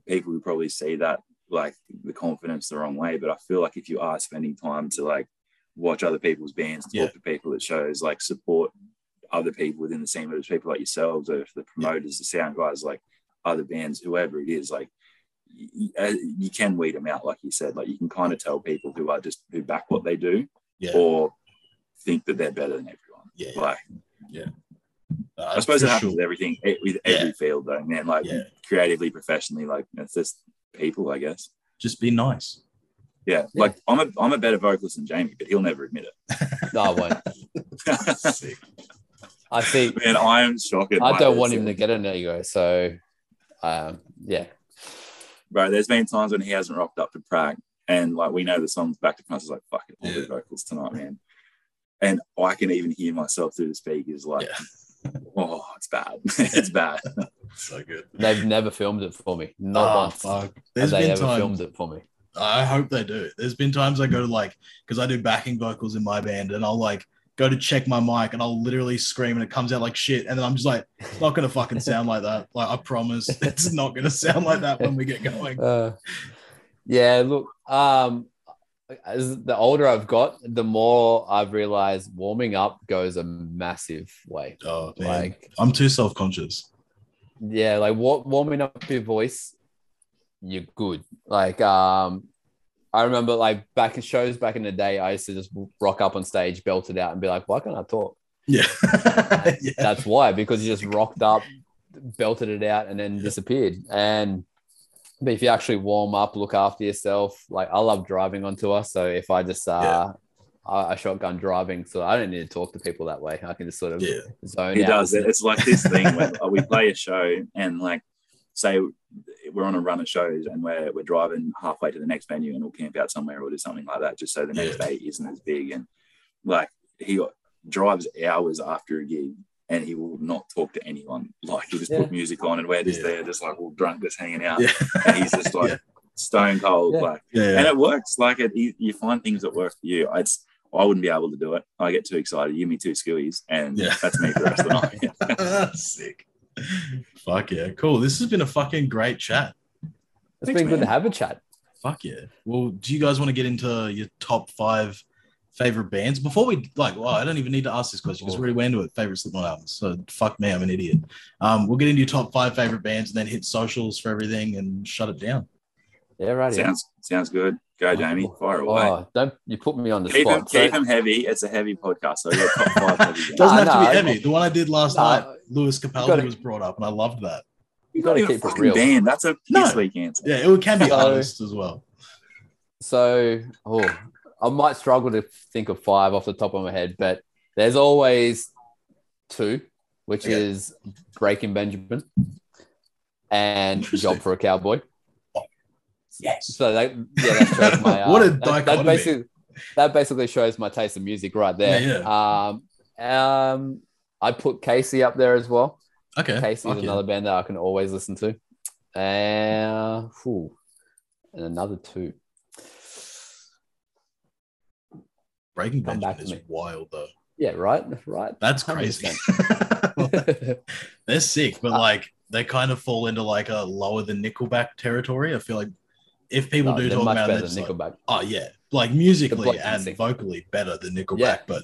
people would probably see that like the confidence the wrong way, but I feel like if you are spending time to like watch other people's bands, talk Yeah. to people at shows, like support other people within the scene, whether it's people like yourselves or the promoters, the sound guys, like other bands, whoever it is, like you, you can weed them out, like you said. Like you can kind of tell people who are just who back what they do yeah, or think that they're better than everyone. yeah. Like Uh, I suppose it happens sure. with everything, with Yeah. every field, though, man. Like Yeah. creatively, professionally, like it's just people, I guess. Just be nice. Yeah, Yeah. like I'm a I'm a better vocalist than Jamie, but he'll never admit it. No, I won't. I think man, I am shocked. I don't want him to get an ego. So, um, yeah, Bro, there's been times when he hasn't rocked up to Prague, and like we know the songs back to front. It's like fuck it, all Yeah. the vocals tonight, man. And I can even hear myself through the speakers, like, Yeah. oh, it's bad, it's bad. So good. they've never filmed it for me. Not Oh, once fuck. have There's they ever times. filmed it for me. I hope they do. There's been times I go to like because I do backing vocals in my band, and I'll like go to check my mic, and I'll literally scream, and it comes out like shit, and then I'm just like, it's not gonna fucking sound like that. Like I promise, it's not gonna sound like that when we get going. Uh, yeah, look, um, as the older I've got, the more I've realized warming up goes a massive way. Oh man, Like, I'm too self conscious. yeah, like wa- warming up your voice, you're good. Like, um, I remember like back in shows back in the day, I used to just rock up on stage, belt it out, and be like, "Why can't I talk?" Yeah, yeah, That's why, because you just rocked up, belted it out, and then disappeared. And but if you actually warm up, look after yourself, like I love driving on tour. So if I just uh I, I shotgun driving, so I don't need to talk to people that way. I can just sort of yeah, zone It out. does. It's like this thing when we play a show and like say we're on a run of shows and we're we're driving halfway to the next venue and we'll camp out somewhere or do something like that just so the next Yeah. day isn't as big and like he drives hours after a gig and he will not talk to anyone. Like he'll just Yeah. put music on and we're just Yeah. there, just like all drunk, just hanging out. And he's just like stone cold, like yeah, and it works. Like it, you, you find things that work for you. It's I wouldn't be able to do it. I get too excited. You give me two skewies, and Yeah. that's me for the rest of the night. Sick. Fuck yeah, cool. This has been a fucking great chat. It's Thanks, been good to have a chat. Fuck yeah. Well, do you guys want to get into your top five favorite bands before we like. Well, I don't even need to ask this question because we already went into it. Favorite Slipknot albums. So fuck me, I'm an idiot. Um, we'll get into your top five favorite bands and then hit socials for everything and shut it down. Yeah, right. Yeah. Sounds sounds good. Go, Jamie. Fire away. Oh, don't you put me on the keep them, spot. keep So- them heavy. It's a heavy podcast. So yeah, top five heavy. Doesn't Nah, have to nah, be heavy. The one I did last Nah, night, Lewis Capaldi gotta- was brought up, and I loved that. You gotta gotta keep keep it a real. band. That's a No. piss weak answer. Yeah, it can be So- artists as well. So, oh, I might struggle to think of five off the top of my head, but there's always two, which Okay. is Breaking Benjamin and Job for a Cowboy. Yes. So that yeah, that shows my uh, What a that, that basically that basically shows my taste of music right there. Yeah, Um, um, I put Casey up there as well. Okay. Casey is another band that I can always listen to. Uh, whew, and another two. Breaking Benjamin is wild though. Yeah, right, right. That's crazy. 100%. They're sick, but Uh, like they kind of fall into like a lower than Nickelback territory. I feel like if people No, do talk much about better it, than like, Nickelback. oh yeah, like musically and sick. vocally better than Nickelback, Yeah. but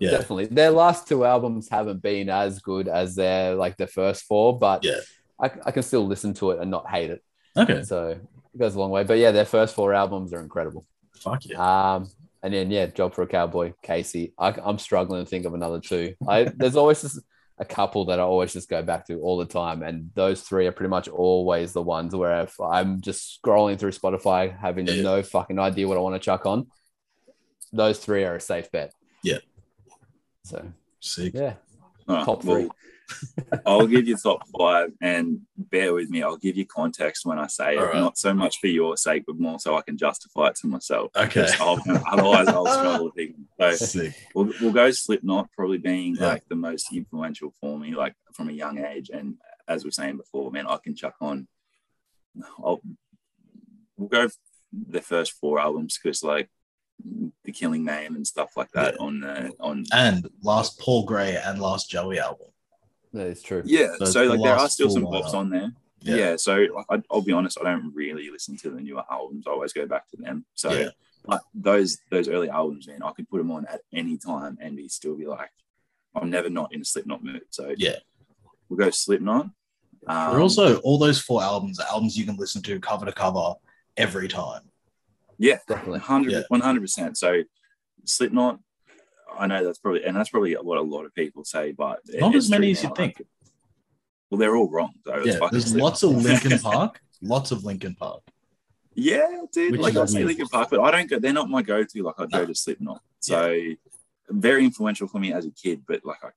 yeah, Definitely. Their last two albums haven't been as good as their like their first four, but Yeah. I, I can still listen to it and not hate it. okay, So it goes a long way. But yeah, their first four albums are incredible. fuck yeah. Um, and then yeah, Job for a Cowboy, Casey. I, I'm struggling to think of another two. I there's always just a couple that I always just go back to all the time, and those three are pretty much always the ones where if I'm just scrolling through Spotify, having Yeah. no fucking idea what I want to chuck on, those three are a safe bet. Yeah. So Sick. yeah, All right, top well, three. I'll give you top five, and bear with me. I'll give you context when I say it, All right. not so much for your sake, but more so I can justify it to myself. Okay. I'll- otherwise, I'll struggle to think. So Sick. we'll, we'll go Slipknot, probably being Yeah. like the most influential for me, like from a young age. And as we are saying before, man, I can chuck on. I'll we'll go the first four albums because like the Killing Name and stuff like that Yeah. on the on And last Paul Gray and last Joey album. That is true. Yeah, So so, it's the like there are still some lineup. bops on there. Yeah. Yeah, so like, I, I'll be honest, I don't really listen to the newer albums. I always go back to them. So, Yeah. but those those early albums, man, I could put them on at any time and be still be like, I'm never not in a Slipknot mood. So Yeah. we'll go Slipknot. Um, They're also all those four albums, are albums you can listen to cover to cover every time. Yeah, Definitely. 100 percent. So Slipknot, I know that's probably and that's probably what a lot of people say, but it- Not as many as you think. Well, they're all wrong. So Yeah, there's Slipknot. lots of Linkin Park. Lots of Linkin Park. Yeah, dude. Which like I say Linkin Park, but I don't go. They're not my go-to. Like I'd No. go to Slipknot. So very influential for me as a kid, but like I,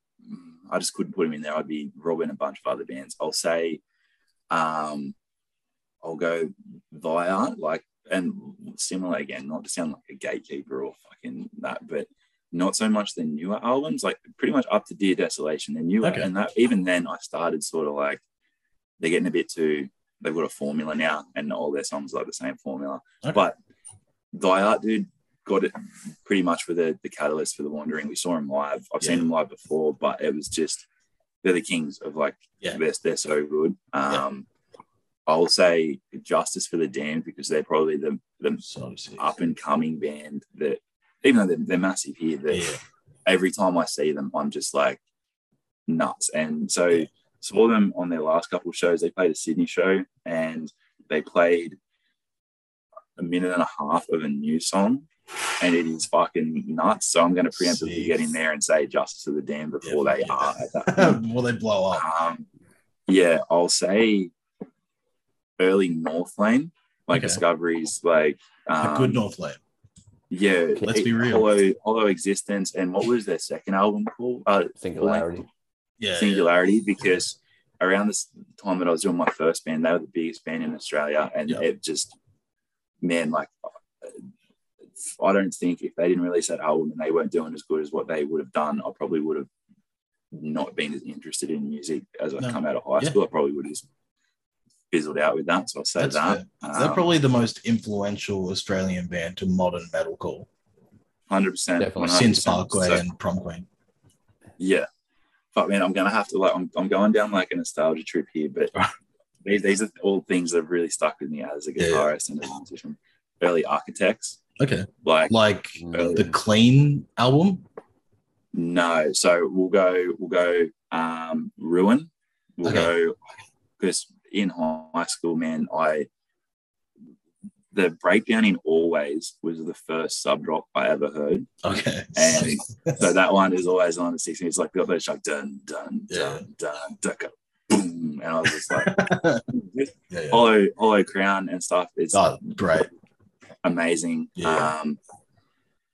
I just couldn't put them in there. I'd be robbing a bunch of other bands. I'll say, um, I'll go Thy Art, like, and similar again. Not to sound like a gatekeeper or fucking that, but not so much the newer albums. Like pretty much up to Dear Desolation. They're newer, Okay. and that even then I started sort of like they're getting a bit too. They've got a formula now, and all their songs are like the same formula. Okay. But Thy Art, dude, got it pretty much for the the catalyst for the Wandering. We saw him live. I've seen him live before, but it was just they're the kings of like Yeah. they're, they're so good. Yeah. Um, I'll say Justice for the Damned because they're probably the the So up and coming band that even though they're, they're massive here, that Yeah. every time I see them, I'm just like nuts. And so Yeah. saw them on their last couple of shows. They played a Sydney show and they played a minute and a half of a new song. And it is fucking nuts. So I'm going to preemptively get in there and say Justice of the Damned before Yeah, they are at that point. Will they blow up? Um, yeah, I'll say early Northlane, like Okay. Discoveries, like um, a good Northlane. yeah, Let's it- be real. Hollow, Hollow Existence, and what was their second album called? Uh, Singularity. Yeah. Singularity, because around this time that I was doing my first band, they were the biggest band in Australia, and Yeah. it just, man, like, I don't think if they didn't release that album and they weren't doing as good as what they would have done, I probably would have not been as interested in music as I No. come out of high Yeah. school. I probably would have just fizzled out with that. So I'll say That's that. They're Um, probably the most influential Australian band to modern metalcore hundred percent, Definitely. since Parkway So- and Prom Queen. Yeah. But man, I'm gonna have to like I'm, I'm going down like a nostalgia trip here, but these, these are all things that have really stuck with me as a Yeah. guitarist and a musician. Early architects. Okay. Like Like Mm. the clean album? no, so we'll go we'll go um ruin. We'll Okay. go because in high school, man, I the breakdown in always was the first sub drop I ever heard. Okay. And so that one is always on the 16. It's like got those like dun dun Yeah. dun dun dun boom. And I was just like yeah, yeah. Hollow Hollow Crown and stuff. It's Oh, great. amazing. Yeah. Um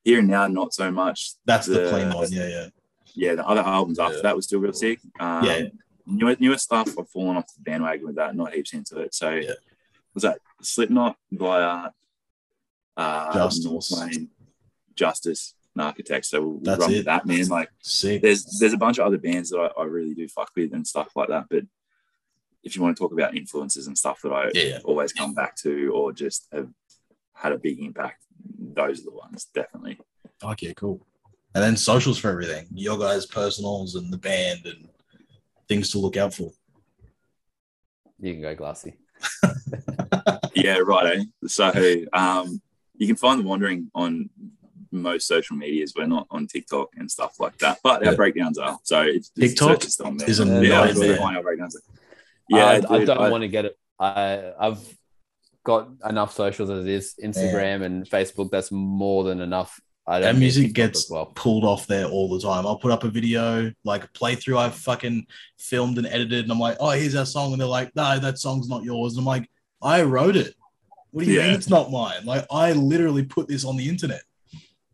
here and now not so much. That's the, The- clean one. Yeah, yeah. Yeah, the other albums after that was still real sick. Um Yeah. Newer newer stuff I've fallen off the bandwagon with that, not heaps into it. So Yeah. was that Slipknot via uh Justice. Northlane, Justice and Architects. So we'll, That's run it. with that man. Like Sick. there's there's a bunch of other bands that I, I really do fuck with and stuff like that. But if you want to talk about influences and stuff that I Yeah, yeah. always come back to or just have had a big impact, those are the ones definitely. Fuck yeah, cool. And then socials for everything. Your guys' personals and the band and things to look out for. You can go glassy. Yeah, right. Eh? So um, you can find the wandering on most social medias. We're not on TikTok and stuff like that, but Yeah. our breakdowns are. So it's just TikTok search us on there. is a yeah, nightmare. that's where you find our breakdowns. Yeah, I, I don't I- want to get it. I I've got enough socials as it is. Instagram and Facebook. That's more than enough. I That music gets well. pulled off there all the time. I'll put up a video, like a playthrough I've fucking filmed and edited, and I'm like, oh, here's our song. And they're like, no, that song's not yours. And I'm like, I wrote it. What do you Yeah. mean it's not mine? Like, I literally put this on the internet.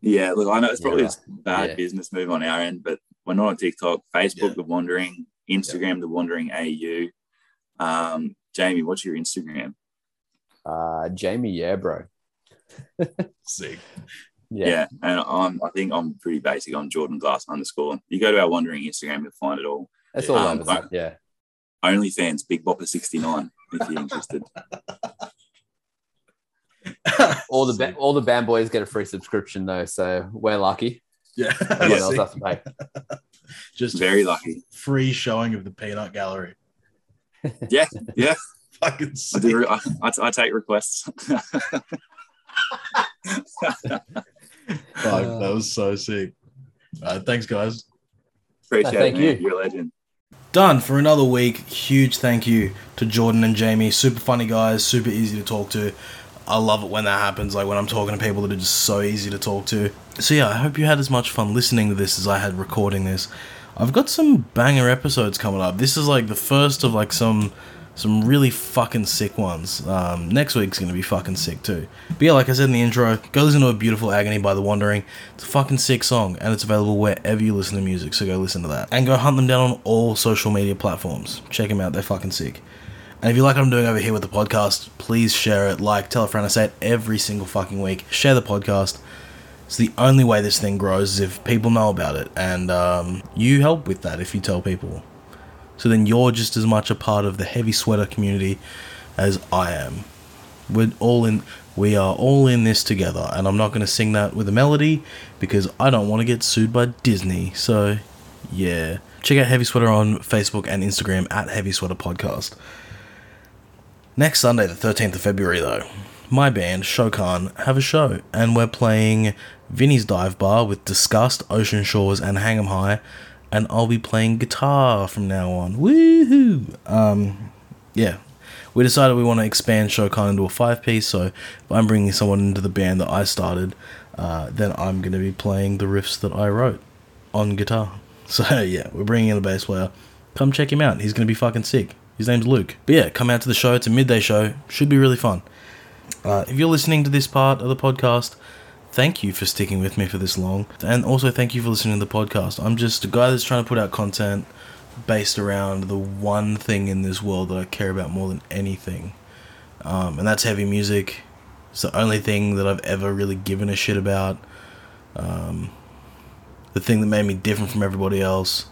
Yeah, look, I know it's probably Yeah. a bad Yeah. business move on our end, but we're not on TikTok, Facebook, Yeah. The Wandering, Instagram, The Wandering AU. Um, Jamie, what's your Instagram? Uh, Jamie, yeah, bro. Sick. Yeah, Yeah, and I'm, I think I'm pretty basic on Jordan Glass underscore. You go to our Wandering Instagram, you'll find it all. that's all Um, over that. Yeah, OnlyFans, Big Bopper 69, if you're interested. all the ba- all the band boys get a free subscription though, so we're lucky. yeah. Everyone else Sick. has to pay. Just Very lucky. free showing of the peanut gallery. Yeah, yeah. Fucking I, sick. do, I, I, I take requests. Fuck, that uh. was so sick. All right, thanks, guys. Appreciate Thank it, man. you. You're a legend. Done for another week. Huge thank you to Jordan and Jamie. Super funny guys, super easy to talk to. I love it when that happens, like when I'm talking to people that are just so easy to talk to. So, yeah, I hope you had as much fun listening to this as I had recording this. I've got some banger episodes coming up. This is like the first of like some some really fucking sick ones. Um, next week's gonna be fucking sick too. But yeah, like I said in the intro, go listen to a beautiful agony by The Wandering. It's a fucking sick song, and it's available wherever you listen to music. So go listen to that, and go hunt them down on all social media platforms. Check them out; they're fucking sick. And if you like what I'm doing over here with the podcast, please share it, like, tell a friend. I say it every single fucking week. Share the podcast. It's the only way this thing grows is if people know about it, and um, you help with that if you tell people. So then you're just as much a part of the heavy sweater community as I am. We're all in. We are all in this together, and I'm not going to sing that with a melody because I don't want to get sued by Disney. So, yeah, check out Heavy Sweater on Facebook and Instagram at Heavy Sweater Podcast. Next Sunday, the 13th of February, though, my band, Shokan, have a show, and we're playing Vinny's Dive Bar with Disgust, Ocean Shores, and Hang 'em High, and I'll be playing guitar from now on. Woohoo! Um, yeah. We decided we want to expand Shokan into a five piece, so if I'm bringing someone into the band that I started, uh, then I'm going to be playing the riffs that I wrote on guitar. So yeah, we're bringing in a bass player. Come check him out. He's gonna be fucking sick. His name's Luke. But yeah, come out to the show. It's a midday show. Should be really fun. Uh, if you're listening to this part of the podcast, thank you for sticking with me for this long, and also thank you for listening to the podcast. I'm just a guy that's trying to put out content based around the one thing in this world that I care about more than anything, um, and that's heavy music. It's the only thing that I've ever really given a shit about. Um, the thing that made me different from everybody else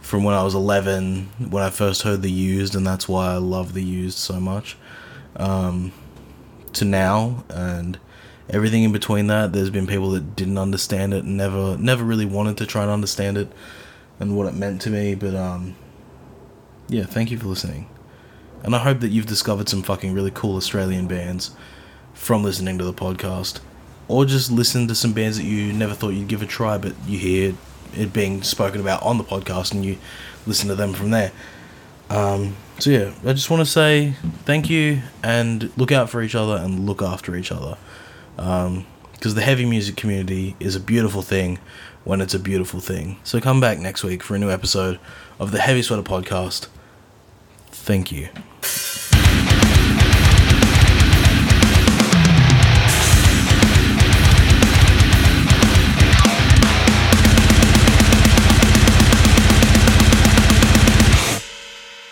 from when I was 11 when I first heard the used and that's why I love the used so much um, to now and everything in between that there's been people that didn't understand it and never never really wanted to try and understand it and what it meant to me but um yeah thank you for listening and I hope that you've discovered some fucking really cool Australian bands from listening to the podcast or just listen to some bands that you never thought you'd give a try, but you hear it being spoken about on the podcast and you listen to them from there. Um, so yeah, I just want to say thank you and look out for each other and look after each other. Um, because the heavy music community is a beautiful thing when it's a beautiful thing. So come back next week for a new episode of the Heavy Sweater Podcast. Thank you.